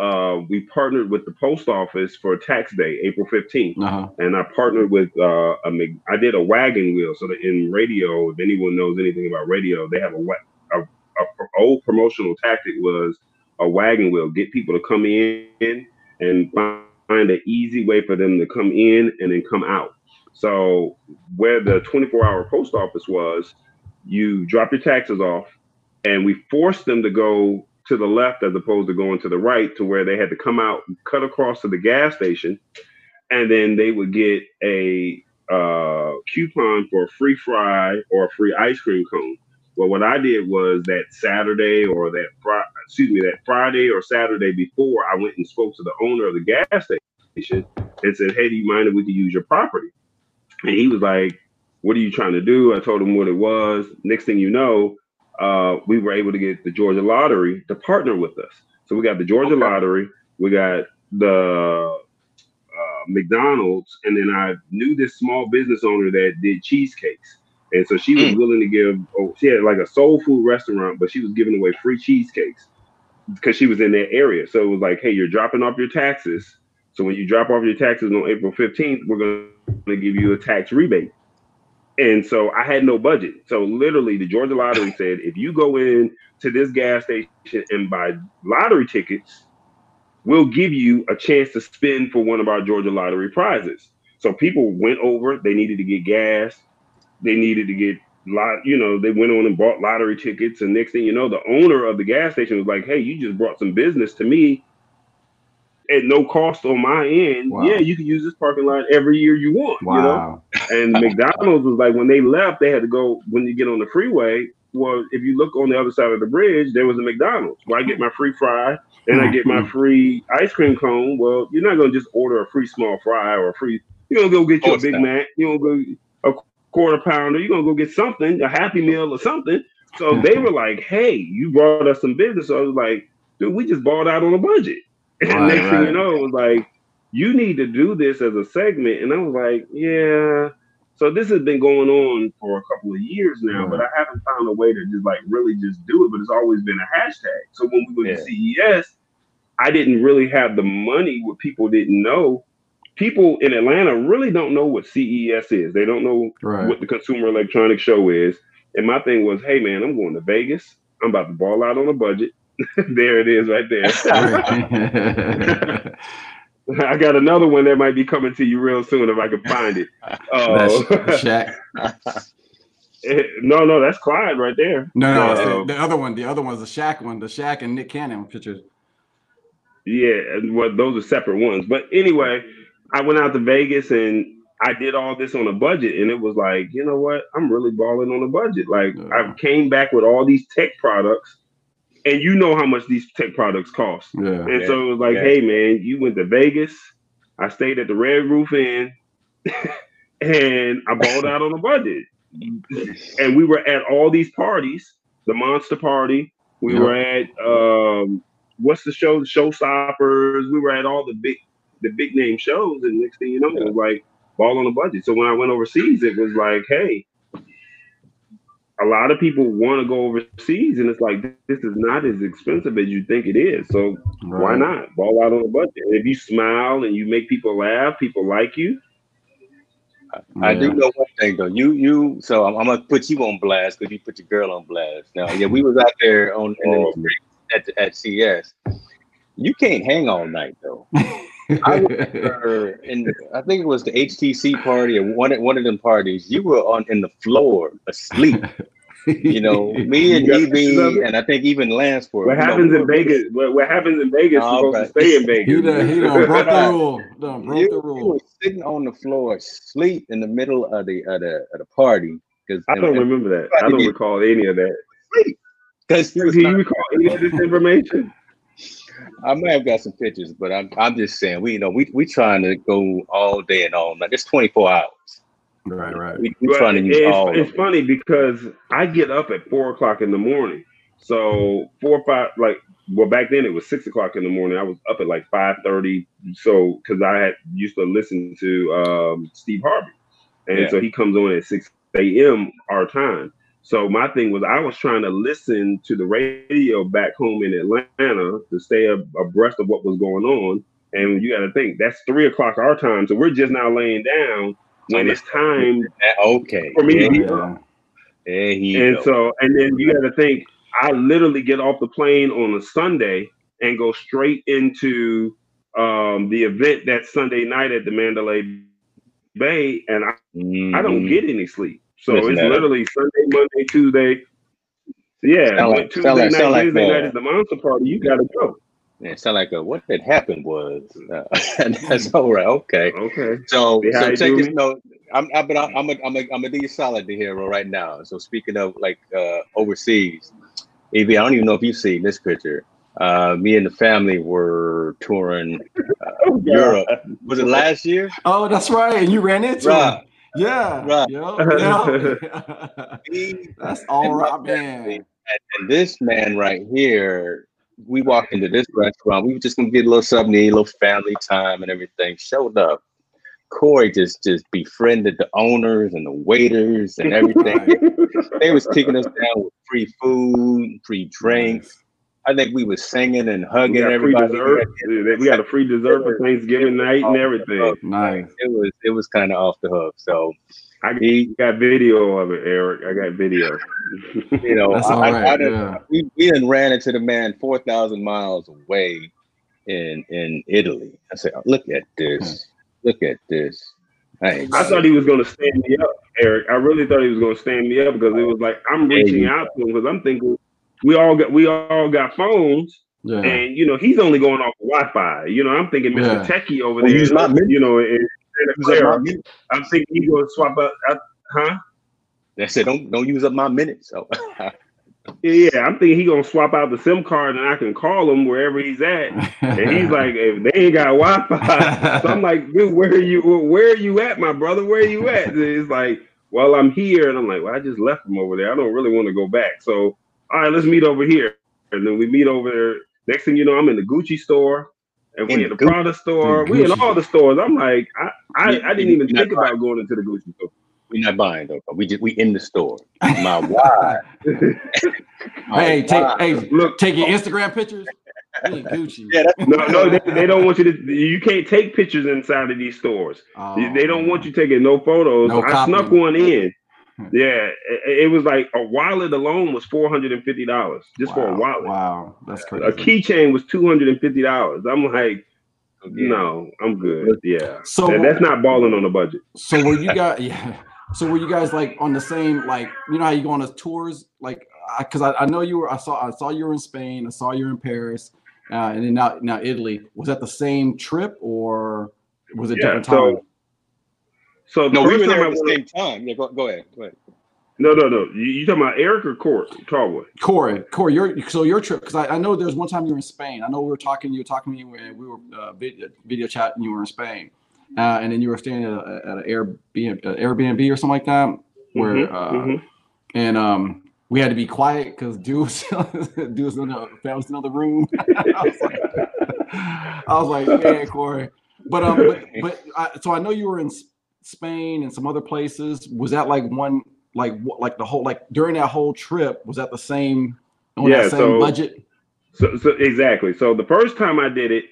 uh, we partnered with the post office for tax day, April 15th. uh-huh. And I partnered with uh, a I did a wagon wheel. So that in radio, if anyone knows anything about radio, they have a, a, a old promotional tactic was a wagon wheel, get people to come in and find an easy way for them to come in and then come out. So where the 24 hour post office was, you drop your taxes off, and we forced them to go to the left as opposed to going to the right to where they had to come out, cut across to the gas station, and then they would get a uh, coupon for a free fry or a free ice cream cone. Well, what I did was that Saturday or that excuse me, that Friday or Saturday before, I went and spoke to the owner of the gas station and said, "Hey, do you mind if we could use your property?" And he was like, "What are you trying to do?" I told him what it was. Next thing you know, uh, we were able to get the Georgia Lottery to partner with us. So we got the Georgia okay. Lottery, we got the uh, McDonald's, and then I knew this small business owner that did cheesecakes. And so she was mm. willing to give, oh, she had like a soul food restaurant, but she was giving away free cheesecakes because she was in that area. So it was like, hey, you're dropping off your taxes. So when you drop off your taxes on April 15th, we're going to give you a tax rebate. And so I had no budget. So literally, the Georgia Lottery said, if you go in to this gas station and buy lottery tickets, we'll give you a chance to spin for one of our Georgia Lottery prizes. So people went over. They needed to get gas. They needed to get lot. You know, they went on and bought lottery tickets. And next thing you know, the owner of the gas station was like, "Hey, you just brought some business to me." At no cost on my end, wow. yeah, you can use this parking lot every year you want. Wow. You know, and McDonald's was like when they left, they had to go when you get on the freeway. Well, if you look on the other side of the bridge, there was a McDonald's where I get my free fry and I get my free ice cream cone. Well, you're not gonna just order a free small fry or a free. You're gonna go get your Big Mac. You're gonna go a quarter pounder. You're gonna go get something, a Happy Meal or something. So they were like, "Hey, you brought us some business." So I was like, "Dude, we just bought out on a budget." And right, next right. thing you know, it was like, you need to do this as a segment. And I was like, yeah. So this has been going on for a couple of years now, right. but I haven't found a way to just like really just do it. But it's always been a hashtag. So when we went yeah. to CES, I didn't really have the money what people didn't know. People in Atlanta really don't know what CES is. They don't know what the Consumer Electronics Show is. And my thing was, hey man, I'm going to Vegas. I'm about to ball out on a budget. there it is right there. I got another one that might be coming to you real soon if I can find it. Uh, Shaq. Eh, no, no, that's Clyde right there. No, no, uh, the other one. The other one's the Shaq one. The Shaq and Nick Cannon pictures. Yeah, well, those are separate ones. But anyway, I went out to Vegas and I did all this on a budget, and it was like, you know what? I'm really balling on a budget. Like I came back with all these tech products and you know how much these tech products cost. Yeah. And yeah. so it was like, yeah. hey man, you went to Vegas. I stayed at the Red Roof Inn, and I balled out on a budget. and we were at all these parties, the Monster Party. We were at um, what's the show? The Showstoppers. We were at all the big, the big name shows, and next thing you know, it was like ball on a budget. So when I went overseas, it was like, hey, a lot of people want to go overseas, and it's like this is not as expensive as you think it is. So right. why not ball out on a budget? And if you smile and you make people laugh, people like you. I, do know one thing though. You you so I'm, I'm gonna put you on blast because you put your girl on blast. Now, yeah, we was out there on oh. at at CES. You can't hang all night though. I remember in I think it was the HTC party or one one of them parties. You were on in the floor asleep. you know, me and EB, and I think even Lance for what happens know, in Vegas. What, what, happens in Vegas oh, supposed right. to stay in Vegas. You done, he done broke the rule. Done broke you, the rule. You were sitting on the floor, asleep in the middle of the of the, of the party. Because I don't and, remember that. I don't recall any of that. Because do you recall any of this information? I may have got some pictures, but I'm I'm just saying we you know we we trying to go all day and all night. It's 24 hours. Right, right. We, are trying to use it's, all. It's funny because I get up at four o'clock in the morning. So four or five, like well, back then it was six o'clock in the morning. I was up at like five thirty. So because I had used to listen to um, Steve Harvey, and yeah. so he comes on at six a.m. our time. So my thing was I was trying to listen to the radio back home in Atlanta to stay abreast of what was going on. And you got to think that's three o'clock our time, so we're just now laying down when it's time. Okay, for me yeah, to be up. Yeah, and so and then you got to think I literally get off the plane on a Sunday and go straight into um, the event that Sunday night at the Mandalay Bay, and I, mm-hmm. I don't mm-hmm. get any sleep. So Listen it's literally Sunday, Monday, Tuesday. Yeah, like, Tuesday night, like Tuesday night is the monster party. You got to go. Yeah, sound like a, what had happened was uh, that's all right. Okay. Okay. So so check this note. I'm I'm but I'm I'm a, I'm a, I'm a do you solid to hero right now. So speaking of like uh, overseas, Av, I don't even know if you've seen this picture. Uh, me and the family were touring uh, oh, Europe. Was it last year? Oh, that's right. And you ran into right. Him. Yeah. Right. yeah. that's all right, man. And, and this man right here we walked into this restaurant. We were just gonna get a little something, eat a little family time and everything. Showed up. Corey just just befriended the owners and the waiters and everything. they was kicking us down with free food, free drinks. I think we was singing and hugging everybody. We got a free dessert for Thanksgiving night and everything. Nice. It was it was kind of off the hook. So I he, got video of it, Eric. I got video. you know, That's I, all right, I, I done, yeah. we we done ran into the man four thousand miles away in in Italy. I said, "Look at this! Hmm. Look at this!" I, I thought he was going to stand me up, Eric. I really thought he was going to stand me up because it was like I'm reaching out to him because I'm thinking we all got we all got phones. Yeah. And you know he's only going off Wi-Fi. You know I'm thinking Mr. Yeah. Techie over there. He's not, you know, and, I'm thinking he's gonna swap up, uh, huh? They said don't don't use up my minutes. So yeah, I'm thinking he gonna swap out the SIM card and I can call him wherever he's at. And he's like, if they ain't got Wi-Fi, so I'm like, dude, where are you? Where are you at, my brother? Where are you at? And it's like, well, I'm here, and I'm like, well, I just left him over there. I don't really want to go back. So all right, let's meet over here. And then we meet over there. Next thing you know, I'm in the Gucci store and we in the Prada store. We in all the stores. I'm like, I, I, I didn't even think about going into the Gucci store. We're not buying though. We just we in the store. My wife. hey, take hey, look, take your Instagram pictures. Gucci. Yeah, no, no, they, they, don't want you to. You can't take pictures inside of these stores. Oh, they don't man. want you taking no photos. No I snuck one in. Yeah, it, it, was like a wallet alone was four hundred and fifty dollars just wow, for a wallet. Wow, that's crazy. A keychain was two hundred and fifty dollars. I'm like, no, I'm good. Yeah, so that, that's not balling on the budget. So were you guys? Yeah. So were you guys like on the same like you know how you go on tours like because I, I, know you were I saw I saw you were in Spain I saw you were in Paris uh, and then now now Italy was that the same trip or was it yeah, different time? So, so no, we were there at the same time. Yeah, go, go ahead. Go ahead. No, no, no. You, you talking about Eric or Corey? Carwood? Corey, Corey, your so your trip because I, I know there's one time you were in Spain. I know we were talking. You were talking to me when we were uh, video, video chat, and you were in Spain, uh, and then you were staying at, a, at an Airbnb, uh, Airbnb or something like that, where mm-hmm, uh, mm-hmm. and um we had to be quiet because dude was dude was in the was in another room. I was like, I was like, yeah, Corey. But um, but, but I, so I know you were in Spain and some other places. Was that like one like like the whole like during that whole trip was that the same on yeah, that same so, budget? So, so exactly. So the first time I did it,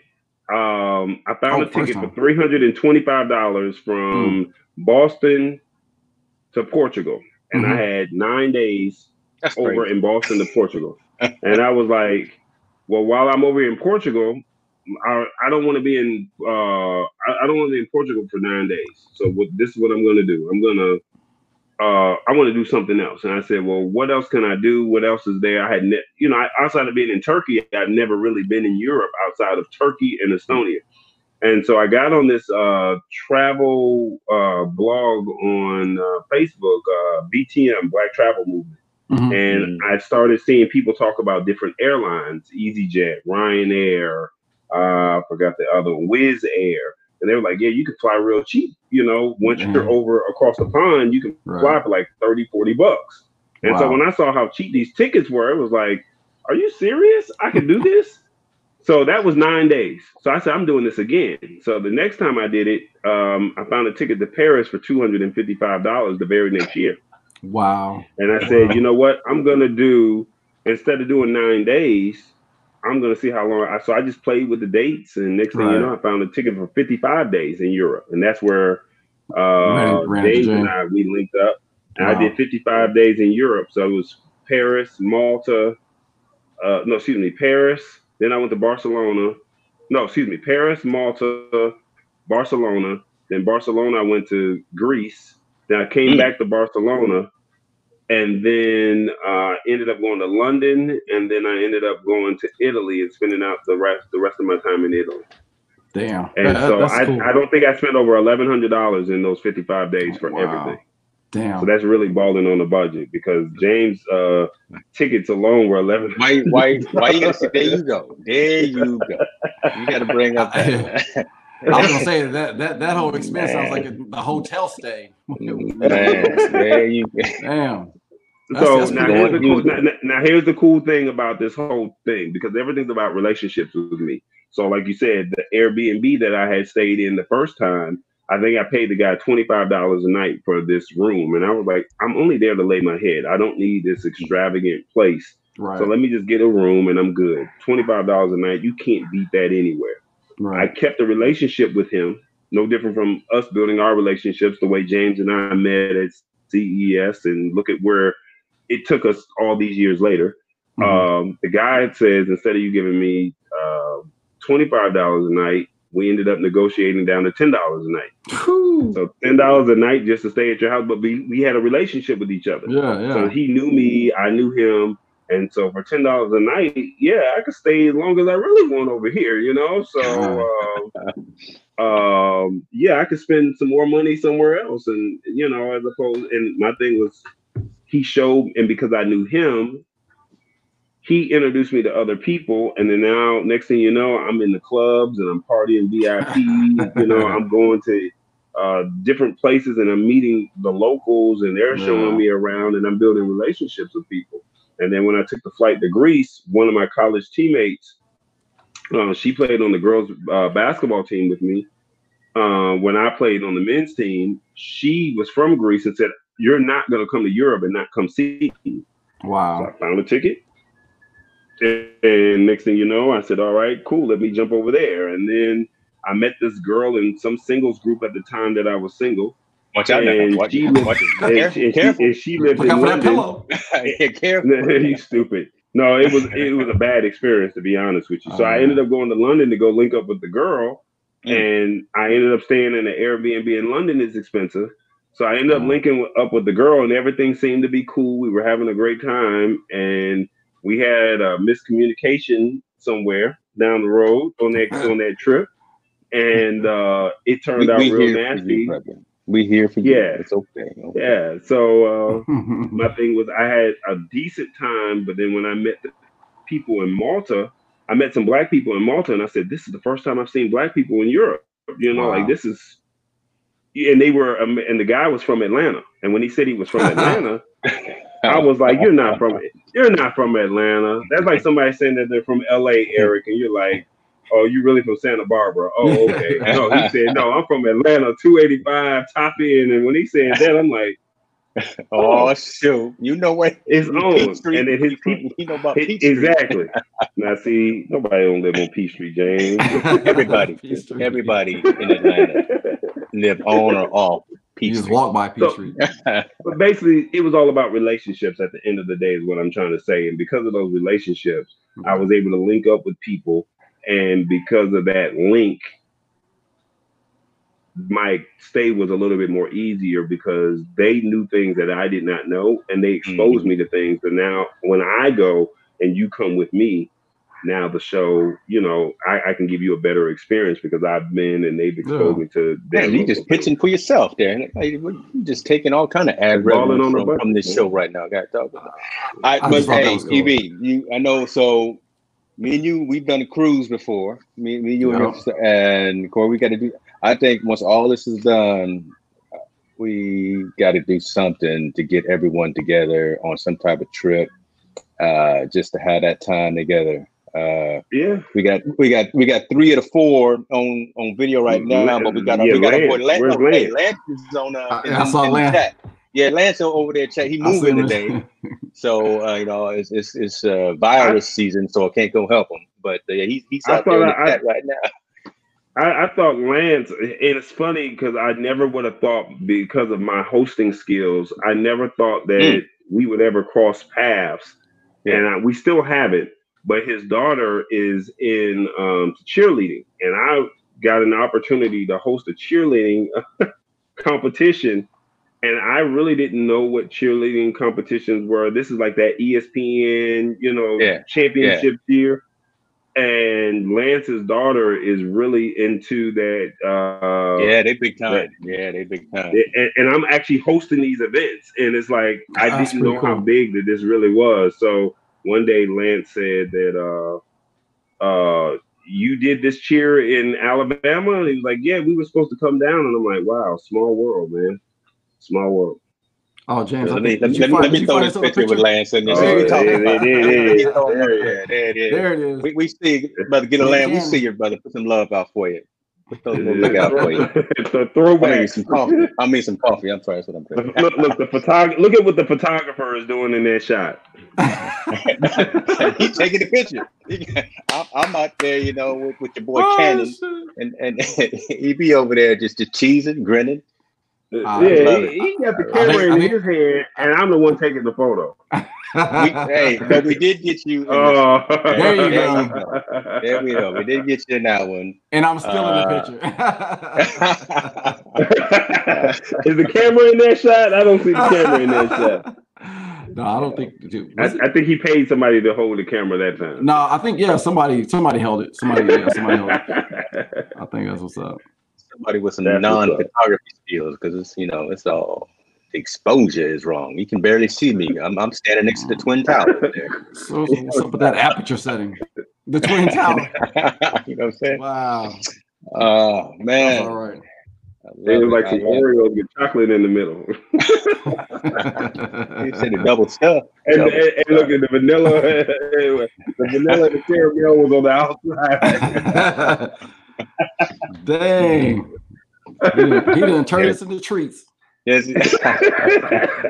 um, I found oh, a ticket for three hundred and twenty-five dollars from mm. Boston to Portugal, and mm-hmm. I had nine days That's over crazy. in Boston to Portugal, and I was like, "Well, while I'm over in Portugal, I, I don't want to be in uh I, I don't want to be in Portugal for nine days. So what this is what I'm gonna do. I'm gonna uh I want to do something else. And I said, well, what else can I do? What else is there? I had ne- you know, I, outside of being in Turkey, I've never really been in Europe outside of Turkey and Estonia. And so I got on this uh, travel uh, blog on uh, Facebook, uh, BTM, Black Travel Movement. Mm-hmm. And I started seeing people talk about different airlines, EasyJet, Ryanair, uh, I forgot the other one, Wizz Air. And they were like, yeah, you can fly real cheap. You know, once mm-hmm. you're over across the pond, you can right. fly for like 30, 40 bucks. And wow. so when I saw how cheap these tickets were, it was like, are you serious? I can do this? so that was nine days. So I said, I'm doing this again. So the next time I did it, um, I found a ticket to Paris for $255 the very next year. Wow. And I said, you know what? I'm going to do, instead of doing nine days, I'm gonna see how long. I so I just played with the dates, and next thing right. you know, I found a ticket for 55 days in Europe, and that's where uh, Dave and I we linked up. And wow. I did 55 days in Europe, so it was Paris, Malta, uh, no, excuse me, Paris, Then I went to Barcelona. No, excuse me, Paris, Malta, Barcelona. Then Barcelona, I went to Greece. Then I came Mm. back to Barcelona, and then uh, ended up going to London, and then I ended up going to Italy and spending out the rest the rest of my time in Italy. Damn. And That- so I, cool. I don't think I spent over eleven hundred dollars in those fifty five days for Wow. everything. Damn. So that's really balling on the budget because James uh, tickets alone were eleven. Why, why, why you gotta there you go. There you go. You gotta bring up that. I was gonna say that that that whole expense sounds like a, the hotel stay. Man, there you go. Damn. That's- So that's now here's, the cool. now, now here's the cool thing about this whole thing because everything's about relationships with me. So like you said, the Airbnb that I had stayed in the first time, I think I paid the guy twenty five dollars a night for this room, and I was like, I'm only there to lay my head. I don't need this extravagant place. Right. So let me just get a room and I'm good. Twenty five dollars a night, you can't beat that anywhere. I kept a relationship with him, no different from us building our relationships the way James and I met at CES, and look at where it took us all these years later. Mhm. Um, the guy says instead of you giving me uh, twenty five dollars a night, we ended up negotiating down to ten dollars a night. Whew. So ten dollars a night just to stay at your house, but we, we had a relationship with each other. yeah, yeah. So he knew me, I knew him, and so for ten dollars a night, yeah, I could stay as long as I really want over here, you know. So um, um, yeah, I could spend some more money somewhere else, and you know, as opposed. And my thing was, he showed, and because I knew him, he introduced me to other people, and then now, next thing you know, I'm in the clubs and I'm partying VIP. you know, I'm going to uh, different places and I'm meeting the locals and they're Yeah. showing me around and I'm building relationships with people. And then when I took the flight to Greece, one of my college teammates, uh, she played on the girls' uh, basketball team with me. Uh, when I played on the men's team, she was from Greece and said, "You're not going to come to Europe and not come see me." So wow. I found a ticket. And next thing you know, I said, All right, cool, let me jump over there. And then I met this girl in some singles group at the time that I was single. Watch out now. And Watch, she watch, And, Careful, and she, and she lived Look in out for that London. pillow. Yeah, careful. you stupid. No, it was it was a bad experience to be honest with you. So I Oh, ended up going to London to go link up with the girl, Mm. and I ended up staying in an Airbnb in London. is expensive, so I ended up Oh. linking up with the girl, and everything seemed to be cool. We were having a great time, and we had a miscommunication somewhere down the road on that on that trip, and uh, it turned We, out we real nasty. We here for you. Yeah. It's okay. okay. Yeah, so. Uh, my thing was I had a decent time, but then when I met the people in Malta, I met some black people in Malta, and I said, "This is the first time I've seen black people in Europe." You know, Wow. like this is, and they were, um, and the guy was from Atlanta, and when he said he was from Atlanta, I was like, "You're not from, you're not from Atlanta." That's like somebody saying that they're from L.A., Eric, and you're like. Oh, you really from Santa Barbara? Oh, okay. No, he said, no, I'm from Atlanta, 285 top end. And when he said that, I'm like, Oh, oh, shoot. You know what? it's on. Peachtree, And then his people, You know about It- Peachtree. exactly. now, see, nobody don't live on Peachtree, James. Everybody, Peachtree. everybody in Atlanta live on or off You just walk by So- Peachtree. but basically, it was all about relationships at the end of the day, is what I'm trying to say. And because of those relationships, I mm-hmm. was able to link up with people. And because of that link, my stay was a little bit more easier because they knew things that I did not know and they exposed mm-hmm. me to things. And now when I go and you come with me, now the show, you know, I, I can give you a better experience because I've been and they've exposed Yeah. me to Man, them you just pitching for yourself there. Like, You just taking all kind of ad revenue on from, from this man. show right now. Got to talk about. I, I but just thought that hey, was cool. EB, you, I know. So me and you, we've done a cruise before. Me, me, you, Yeah. and, and Corey, we got to do. I think once all this is done, we got to do something to get everyone together on some type of trip, uh, just to have that time together. Uh, Yeah. we got we got we got three of the four on on video right now, but we got Yeah, we got Lance. boy Lance. Where's oh, hey, Lance? Lance is on. Uh, I- in- I saw in the Lance. chat. Yeah, Lance over there. Chat. He moving today, so uh, you know it's it's, it's uh, virus season, so I can't go help him. But uh, yeah, he's he's I out there in the I- chat right now. I, I thought Lance, and it's funny because I never would have thought because of my hosting skills, I never thought that we would ever cross paths, Yeah. and I, we still haven't. but his daughter is in um, cheerleading, and I got an opportunity to host a cheerleading competition. And I really didn't know what cheerleading competitions were. This is like that ESPN, you know, Yeah, championship year. And Lance's daughter is really into that. Uh, yeah, they big time. Yeah, they big time. and, and I'm actually hosting these events, and it's like I That's didn't know pretty how big that this really was. So one day Lance said that uh uh you did this cheer in Alabama, and he was like, Yeah, we were supposed to come down, and I'm like, Wow, small world, man, small world. Oh, James, Let me, let me, let find- let me throw this this on the picture with Lance in oh, there. Oh, See what we there talking it about. is, there it is, there there it is. There it is. We, we see, brother, get a Yeah, lamb. We see your brother. Put some love out for you. Put those it little look out for you. it's a I mean, some coffee. I mean, some coffee. I'm sorry. That's what I'm saying. look, look, the photog- look at what the photographer is doing in that shot. He's taking the picture. I'm, I'm out there, you know, with, with your boy Oh, Cannon, shit. and and he be over there just, just cheesing, grinning. I yeah, he, he got the I think- camera I in his hand, and I'm the one taking the photo. We, hey, but we did get you. In the, Oh, There you There go. you go. there we go. We did get you in that one. and I'm still Uh, in the picture. Is the camera in that shot? I don't see the camera in that shot. no, I don't think. Dude, I, I think he paid somebody to hold the camera that time. no, I think yeah, somebody somebody held it. Somebody yeah, somebody held it. I think that's what's up. Somebody with some That's non-photography skills, because it's you know it's all the exposure is wrong. You can barely see me. I'm, I'm standing next to the twin towers. there. So, so what's up with that aperture setting? The twin tower. you know what I'm saying? Wow. Oh That's man, all right. I They love was like it. some I Oreos with chocolate in the middle. it. You said the double stuff. And, Double and, and look at the vanilla, the vanilla and the caramel was on the outside. Dang. He didn't, he didn't turn us into treats. Yes.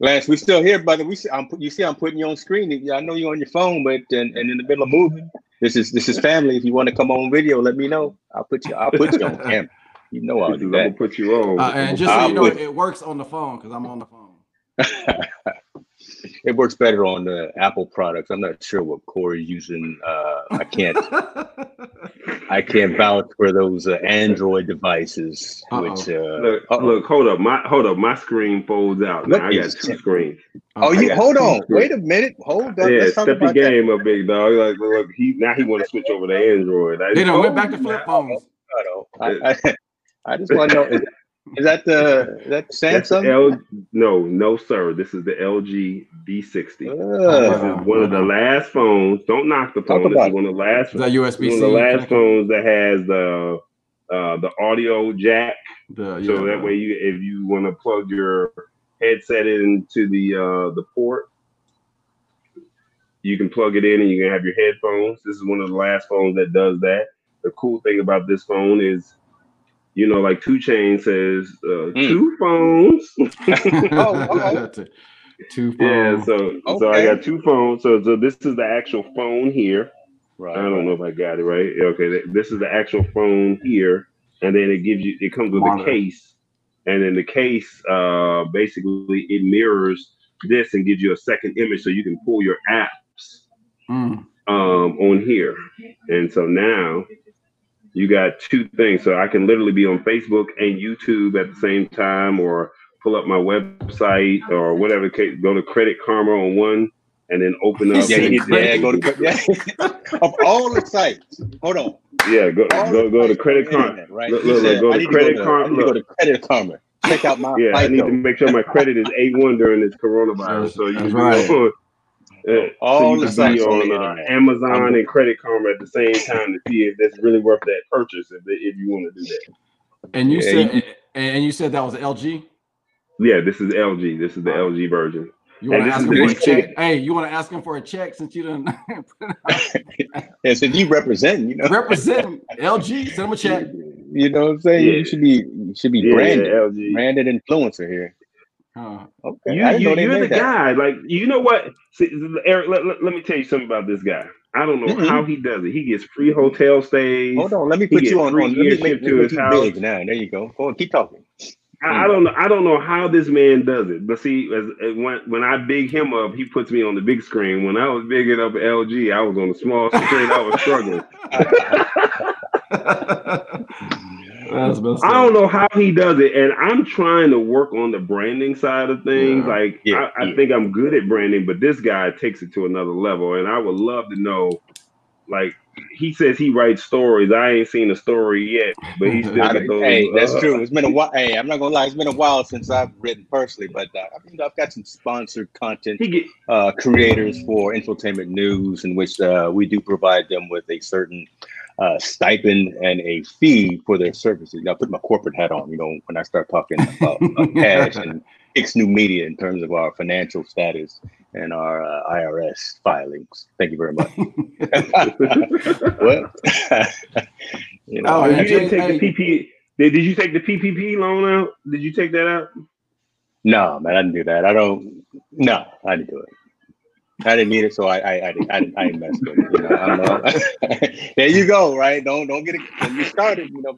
Lance, we still here, brother. We see, I'm, you see, I'm putting you on screen. Yeah, I know you're on your phone, but and, and in the middle of moving. This is this is family. If you want to come on video, let me know. I'll put you. I'll put you on camera. You know I'll I'm do gonna that. put you on. Uh, and just so I you know, would- it works on the phone because I'm on the phone. it works better on the Apple products. I'm not sure what Corey's using. Uh, I can't. I can't vouch for those uh, Android devices. Uh-oh. Which uh, look, uh-oh. look, hold up, my hold up, my screen folds out. Look, Now I got two screens. Oh, I you hold on. screens. Wait a minute. Hold on. Yeah, Let's step your about that. game up, big dog. Like, look, he now he want to switch over to Android. I They done went back to flip now. phones. I, I, I just want to know is, is that the is that That's Samsung? L. No, no, sir. This is the LG V60. This is one of the last phones. Don't knock the phone. This is one of the last. Is that USB one of C? the last phones that has the uh, the audio jack. The, So yeah, that way, you if you want to plug your headset into the uh, the port, you can plug it in and you can have your headphones. This is one of the last phones that does that. The cool thing about this phone is, you know, like Two Chain says, uh, Mm. two phones. Oh, oh. Two- Two yeah, phones. so so I got two phones. So so this is the actual phone here. Right. I don't know if I got it right. Okay, this is the actual phone here, and then it gives you. It comes with Monitor. a case, and then the case uh basically it mirrors this and gives you a second image, so you can pull your apps Mm. um on here. And so now you got two things. So I can literally be on Facebook and YouTube at the same time, or pull up my website or whatever. Go to Credit Karma on one, and then open up. Yeah, said yeah, go to yeah. of all the sites. Hold on. Yeah, go All go go to Credit Karma. internet, Right. Look, look, look, go I to need Credit to go to, Karma, to go to Credit Karma. Check out my Yeah, I need to make sure my credit is A1 during this coronavirus. So you That's can right. be on, uh, All so you the can sites be on the on uh. Amazon I'm- and Credit Karma at the same time to see if that's really worth that purchase if, if you want to do that. And you Yeah, said and you said that was LG. Yeah, this is LG. This is the LG version. You want to ask him for a big check? Hey, you want to ask him for a check since you didn't Yeah, so you represent, you know. represent LG? Send him a check. You know what I'm saying? Yeah. You should be you should be Yeah, branded. LG. Branded influencer here. Okay. You, you, you're the that. guy. Like, you know what? See, Eric, let, let, let me tell you something about this guy. I don't know Mhm. how he does it. He gets free hotel stays. Hold on, let me put you on. let me make, make to his house. big now. There you go. Go on, keep talking. I, I, don't know. I don't know how this man does it. But see, as, as when when I big him up, he puts me on the big screen. When I was bigging up LG, I was on the small screen. I was struggling. I don't know how he does it, and I'm trying to work on the branding side of things. Yeah. Like yeah, I, I yeah. think I'm good at branding, but this guy takes it to another level, and I would love to know, like he says he writes stories. I ain't seen a story yet, but he's still those, Hey, that's uh, true. It's been a while. Hey, I'm not gonna lie. It's been a while since I've written personally, but uh, I mean, I've got some sponsored content get, uh, creators for Infotainment News, in which uh, we do provide them with a certain uh, stipend and a fee for their services. I put my corporate hat on, you know, when I start talking about cash and X new media in terms of our financial status and our uh, IRS filings. Thank you very much. what? you know, oh, you didn't take the PP. Did, did you take the PPP loan out? Did you take that out? No, man, I didn't do that. I don't. No, I didn't do it. I didn't need it, so I I I didn't I didn't, I didn't mess with it. You know, there you go, right? Don't don't get it when you started. You know,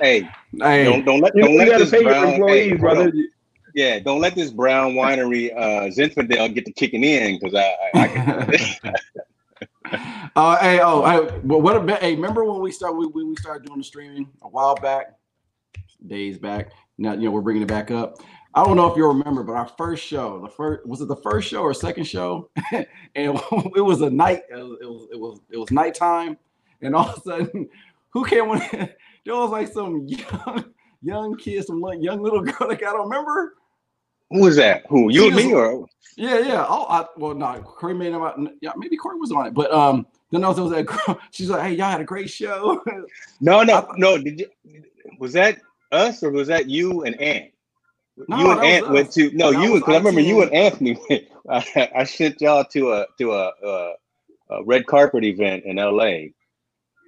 hey, hey, don't don't let don't you let this brown, employees, hey, brother. Yeah, don't let this brown winery uh Zinfandel get to kicking in because I. I, I uh, hey, oh, hey, what about? Hey, remember when we started? When we started doing the streaming a while back, days back. Now you know we're bringing it back up. I don't know if you remember, but our first show, the first was it the first show or second show, and it was a night. It was, it was it was it was nighttime, and all of a sudden, who came on? There was like some young young kid, some young little girl. Like I don't remember. Who was that? Who you she and was, me or? Yeah, yeah. Oh, I, well, no, Corey made him. Yeah, maybe Corey was on it, but um, then also was that girl. She's like, "Hey, y'all had a great show." no, no, I, no. Did you? Was that us or was that you and Ant? No, you and Ant went to no, you because I remember you and Anthony went. I, I sent y'all to a to a, a, a, red carpet event in L.A.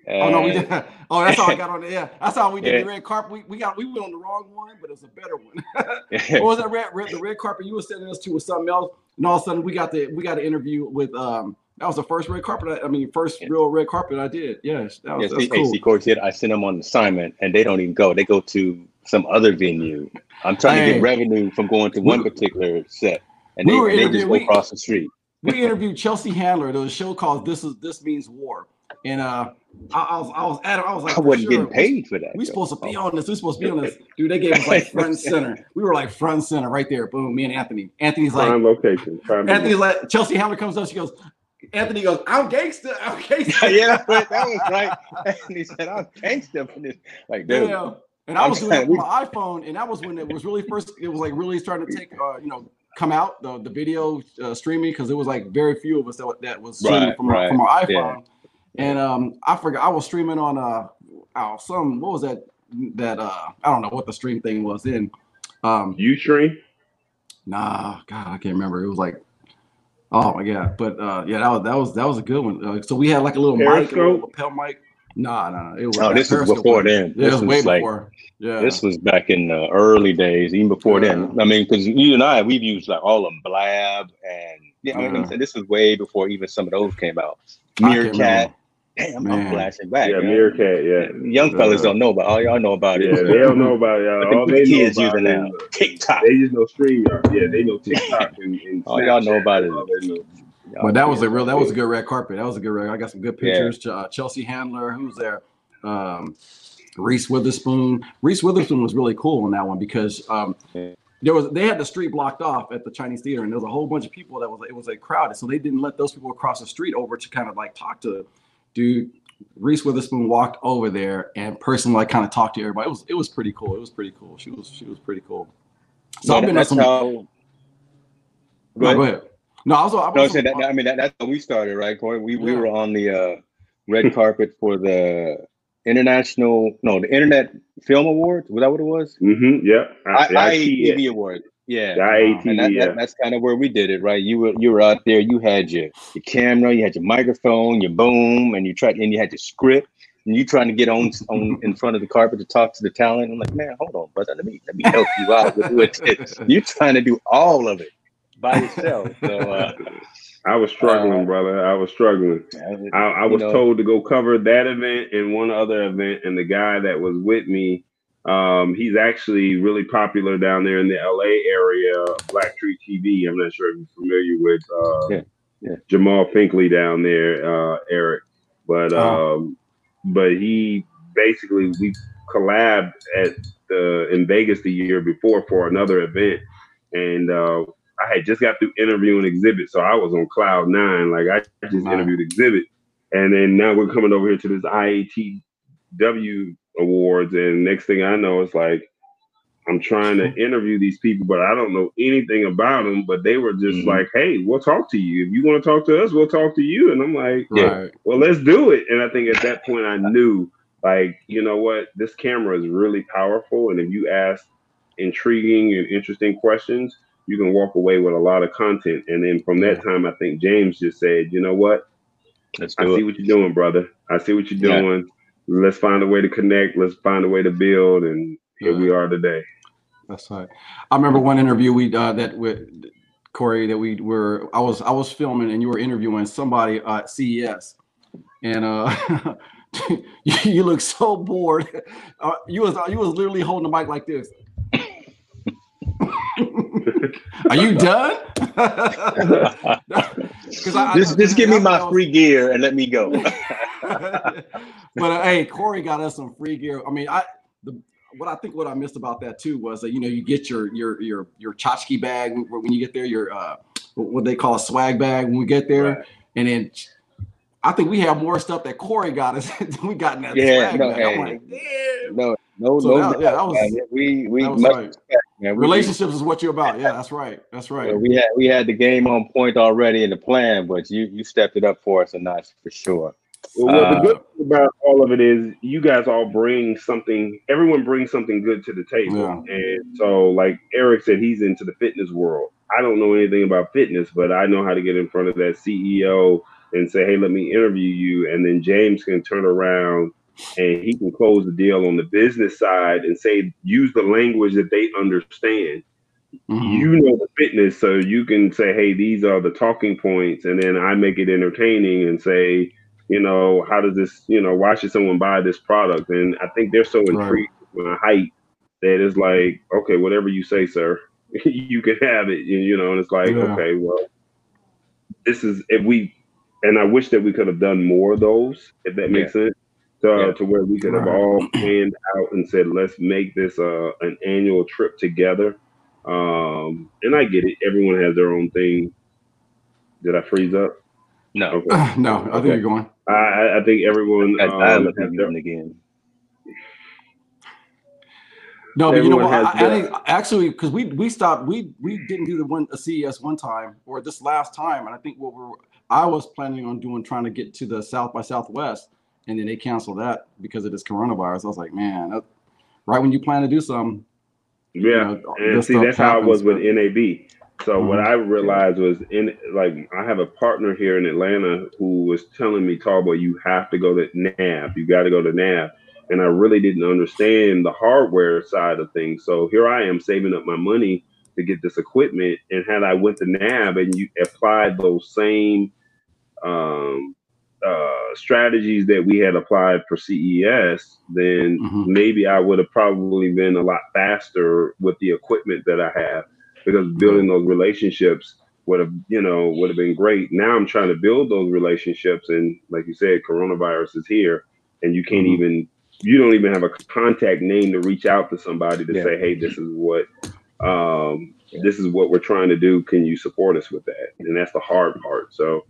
And, oh no, we did. Oh, that's how I got on it. Yeah, that's how we did yeah. the red carpet. We, we got we went on the wrong one, but it's a better one. what was that red, red the red carpet you were sending us to with something else, and all of a sudden we got the we got an interview with um that was the first red carpet. I, I mean, first yeah. real red carpet I did. Yes, that was, yes, cool. AC Court I sent them on assignment, and they don't even go. They go to some other venue. I'm trying hey. to get revenue from going to one particular set, and we they, they just go across the street. we interviewed Chelsea Handler. There was a show called "This Is This Means War," and uh, I, I was I was at I was like, I wasn't sure, getting paid for that. We supposed to be on this. We supposed to be on this, dude. They gave us like front center. We were like front center right there. Boom. Me and Anthony. Anthony's like prime like location. Prime Anthony's location. like Chelsea Handler comes up. She goes. Anthony goes, I'm gangster. I'm gangster. yeah, that was right. Anthony said, I'm gangster for this. Like, dude. Yeah. And I was doing it on my iPhone, and that was when it was really first. It was like really starting to take, uh, you know, come out the the video uh, streaming because it was like very few of us that that was streaming right, from, right. Our, from our iPhone. Yeah. And um, I forgot I was streaming on uh, oh, some what was that that uh I don't know what the stream thing was in. Um, you stream? Nah, God, I can't remember. It was like Oh my god! But uh, yeah, that was that was that was a good one. Uh, so we had like a little Periscope? mic, a lapel mic. Nah, nah, it was. Oh, this was before then. Yeah, this was, was way like, before. Yeah, this was back in the early days, even before yeah. then. I mean, because you and I, we've used like all of them, Blab, and yeah, I mean, this was way before even some of those came out. Meerkat. Damn, Man. I'm flashing back. Yeah, Meerkat. Yeah, young fellas don't know about. All y'all know about it. Yeah, they don't know about it. Y'all. All they kids know using now TikTok. They just know StreamYard. Yeah, they know TikTok and, and all y'all know about it. But that was a real that was a good red carpet. That was a good red. I got some good pictures. Yeah. Uh, Chelsea Handler, who's there? Um, Reese Witherspoon. Reese Witherspoon was really cool on that one because um, there was they had the street blocked off at the Chinese theater, and there was a whole bunch of people that was it was a crowded, so they didn't let those people across the street over to kind of like talk to dude. Reese Witherspoon walked over there and personally like kind of talked to everybody. It was it was pretty cool. It was pretty cool. She was she was pretty cool. So I've been at some. How... Go, no, go ahead. No, I was. I, was, no, that, I mean that, that's how we started, right, Corey? We yeah. we were on the uh, red carpet for the international, no, the Internet Film Awards. Was that what it was? Mm-hmm. Yeah, IATV yeah. Award. Yeah, IATV, and that, yeah. That, that's kind of where we did it, right? You were you were out there. You had your your camera, you had your microphone, your boom, and you tried, and you had your script. And you trying to get on on in front of the carpet to talk to the talent. I'm like, man, hold on, brother. Let me let me help you out with, with it. You're trying to do all of it by yourself. So uh, I was struggling, uh, brother. I was struggling. I, I was know, told to go cover that event and one other event, and the guy that was with me Um, he's actually really popular down there in the LA area, Black Tree TV. I'm not sure if you're familiar with uh, yeah, yeah. Jamal Finkley down there, uh, Eric. But um, but he basically we collabed at the in Vegas the year before for another event, and uh, I had just got through interviewing Xzibit, so I was on cloud nine. Like I just interviewed Xzibit, and then now we're coming over here to this IATW awards, and next thing I know, it's like I'm trying to interview these people, but I don't know anything about them. But they were just mm-hmm. like, "Hey, we'll talk to you. If you want to talk to us, we'll talk to you." And I'm like, "Yeah, well, let's do it." And I think at that point, I knew, like, you know what, this camera is really powerful, and if you ask intriguing and interesting questions, you can walk away with a lot of content. And then from that time, I think James just said, "You know what? Let's I see what you're doing, brother. I see what you're doing." Yeah let's find a way to connect. Let's find a way to build, and here we are today. That's right. I remember one interview we uh, that with Corey that we were. I was I was filming, and you were interviewing somebody at CES, and uh, you, you look so bored. Uh, you was you was literally holding the mic like this. Are you done? Because just, just give me my free gear and let me go. but uh, hey, Corey got us some free gear. I mean, I the what I think what I missed about that too was that you know you get your your your your tchotchke bag when you get there, your uh what they call a swag bag when we get there, right. and then I think we have more stuff that Corey got us than we got in that yeah, swag no, bag. Hey, like, no, no, so no, that, yeah, that was we we was right. Respect, man. Relationships we, is what you're about. Yeah, that's right. That's right. we had we had the game on point already in the plan, but you you stepped it up for us a notch for sure. Well, uh, the good thing about all of it is you guys all bring something. Everyone brings something good to the table, yeah. and so like Eric said, he's into the fitness world. I don't know anything about fitness, but I know how to get in front of that CEO and say, "Hey, let me interview you," and then James can turn around and he can close the deal on the business side and say, use the language that they understand. Mm-hmm. You know the fitness, so you can say, "Hey, these are the talking points," and then I make it entertaining and say you know, how does this, you know, why should someone buy this product? And I think they're so intrigued right. with my height that it's like, okay, whatever you say, sir, you can have it. You know, and it's like, yeah. okay, well, this is if we, and I wish that we could have done more of those, if that makes yeah. sense. To, yeah. to where we could have right. all planned out and said, let's make this uh, an annual trip together. Um, and I get it. Everyone has their own thing. Did I freeze up? No. Okay. no, I think you're going. I, I think everyone um, has again. No, but you know what? I, I, think actually because we we stopped we we didn't do the one a CES one time or this last time, and I think what we're I was planning on doing trying to get to the South by Southwest, and then they canceled that because of this coronavirus. I was like, man, that, right when you plan to do something. Yeah, you know, and see that's how it was with NAB. So mm-hmm. what I realized was in like I have a partner here in Atlanta who was telling me, Talbot, you have to go to NAB. You got to go to NAB. And I really didn't understand the hardware side of things. So here I am saving up my money to get this equipment. And had I went to NAB and you applied those same um, uh, strategies that we had applied for CES, then mm-hmm. maybe I would have probably been a lot faster with the equipment that I have because building those relationships would have you know would have been great now i'm trying to build those relationships and like you said coronavirus is here and you can't mm-hmm. even you don't even have a contact name to reach out to somebody to yeah. say hey this is what um, yeah. this is what we're trying to do can you support us with that and that's the hard part so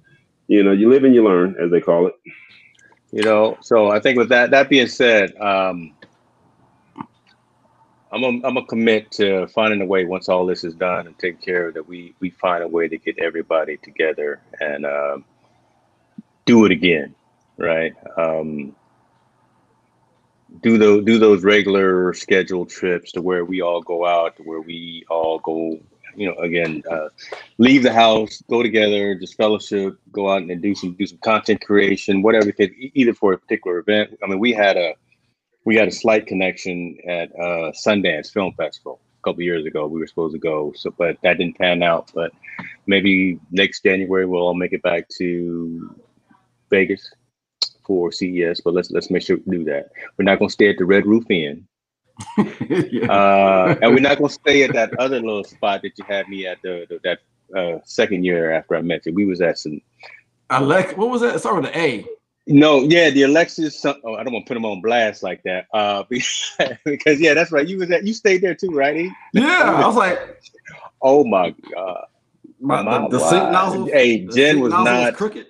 you know you live and you learn as they call it you know so i think with that that being said um, I'm a, I'm a commit to finding a way once all this is done and taken care of that we we find a way to get everybody together and um, do it again, right? Um, do those do those regular scheduled trips to where we all go out, to where we all go, you know, again, uh, leave the house, go together, just fellowship, go out and do some do some content creation, whatever, it is, either for a particular event. I mean, we had a we had a slight connection at uh, Sundance Film Festival a couple years ago. We were supposed to go, so but that didn't pan out. But maybe next January we'll all make it back to Vegas for CES. But let's let's make sure we do that. We're not going to stay at the Red Roof Inn. yeah. uh, and we're not gonna stay at that other little spot that you had me at the, the that uh, second year after I met you. We was at some. Alex, what was that? Sorry, the A. No, yeah, the Alexis. Oh, I don't want to put him on blast like that. Uh, because yeah, that's right. You was at. You stayed there too, right? Yeah, I was like, oh my god. My, my, the, the sink nozzle. Hey, Jen was not crooked.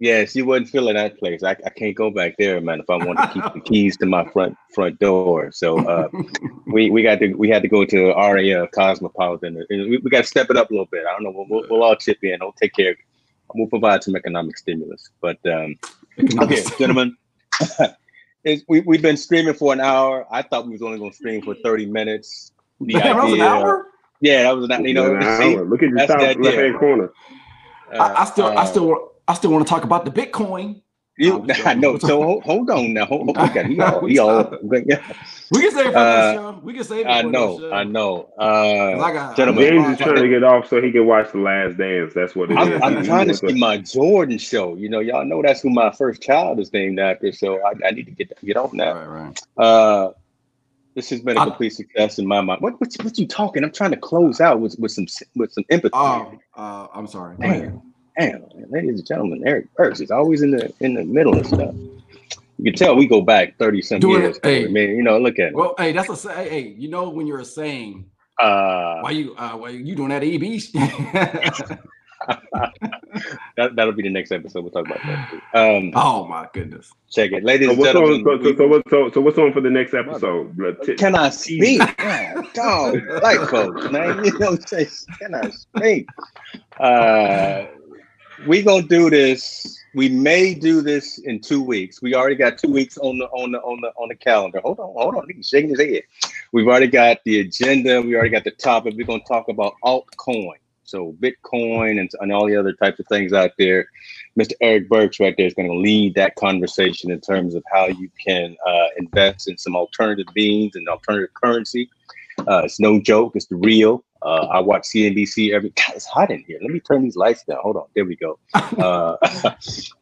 Yeah, she wasn't feeling that place. I, I can't go back there, man. If I want to keep the keys to my front front door, so uh, we we got to we had to go to Aria Cosmopolitan. We, we got to step it up a little bit. I don't know. We'll, we'll, we'll all chip in. We'll take care. Of, we'll provide some economic stimulus. But um, okay, gentlemen, we we've been streaming for an hour. I thought we was only going to stream for thirty minutes. The Damn, idea, that was an hour. Yeah, that was an you know. See, Look at your top left hand corner. Uh, I, I, still, uh, I still, I still want to talk about the Bitcoin. You, I know. So hold, hold on now. Hold, hold on. He all, he all, yeah. We can save it for uh, show. We can save it. I know. I know. Uh, I got, gentlemen, James is trying to get off so he can watch the Last Dance. That's what it I'm, is. I'm trying to see my Jordan show. You know, y'all know that's who my first child is named after. So I, I need to get get on that. Right, right. Uh, this has been a complete success in my mind. What what what you talking? I'm trying to close out with with some with some empathy. Oh, uh, I'm sorry. Damn damn, ladies and gentlemen, Eric Burks is always in the in the middle of stuff. You can tell we go back 30 some Doing years. It, hey, man, you know, look at it. Well, hey, that's a say. Hey, you know when you're saying uh why you uh why you doing that EB? that that'll be the next episode. We'll talk about that. Too. Um, oh my goodness! Check it, ladies so and gentlemen. On, so, so, so, so, so, what's on for the next episode? Can I speak? Dog, like folks, man. You know, say, can I speak? Uh, we gonna do this. We may do this in two weeks. We already got two weeks on the on the on the on the calendar. Hold on, hold on. He's shaking his head. We've already got the agenda. We already got the topic. We're gonna talk about altcoin. So Bitcoin and, and all the other types of things out there. Mr. Eric Burks right there is going to lead that conversation in terms of how you can uh, invest in some alternative beans and alternative currency. Uh, it's no joke. It's the real. Uh, I watch CNBC every. God, it's hot in here. Let me turn these lights down. Hold on. There we go. Uh,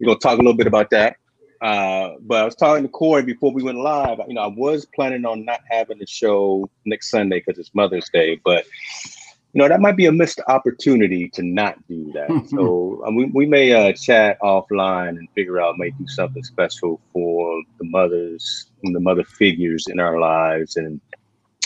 we're gonna talk a little bit about that. Uh, but I was talking to Corey before we went live. You know, I was planning on not having the show next Sunday because it's Mother's Day, but you know that might be a missed opportunity to not do that. so um, we, we may uh, chat offline and figure out maybe do something special for the mothers and the mother figures in our lives. And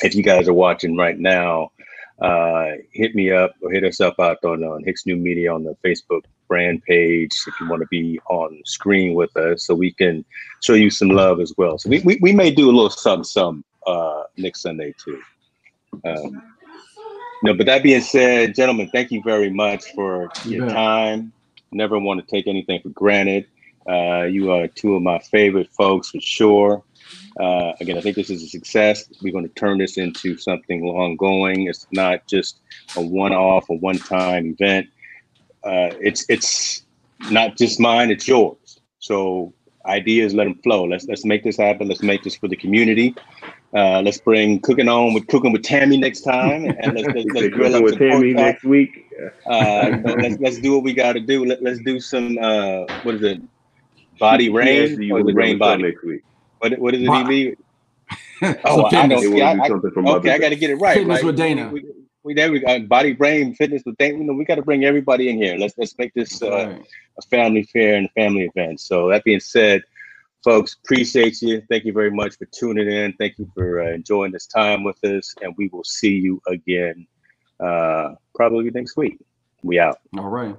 if you guys are watching right now, uh, hit me up or hit us up out on, on Hicks New Media on the Facebook brand page if you want to be on screen with us so we can show you some love as well. So we, we, we may do a little something, some uh, next Sunday too. Um, no, but that being said, gentlemen, thank you very much for your yeah. time. Never want to take anything for granted. Uh, you are two of my favorite folks for sure. Uh, again, I think this is a success. We're going to turn this into something long going. It's not just a one-off, a one-time event. Uh, it's it's not just mine; it's yours. So ideas, let them flow. Let's let's make this happen. Let's make this for the community. Uh, let's bring cooking on with cooking with Tammy next time, and let's, let's, let's grill up with Tammy next week. Uh, let's let's do what we got to do. Let, let's do some uh, what is it? Body rain or the rain body next week. What what is it, EB? oh, I know. I, I, okay, I got to get it right. Fitness right? with Dana. We, we, there we got body, brain, fitness with Dana. You know, we got to bring everybody in here. Let's let's make this uh, right. a family fair and a family event. So that being said, folks, appreciate you. Thank you very much for tuning in. Thank you for uh, enjoying this time with us, and we will see you again uh, probably next week. We out. All right.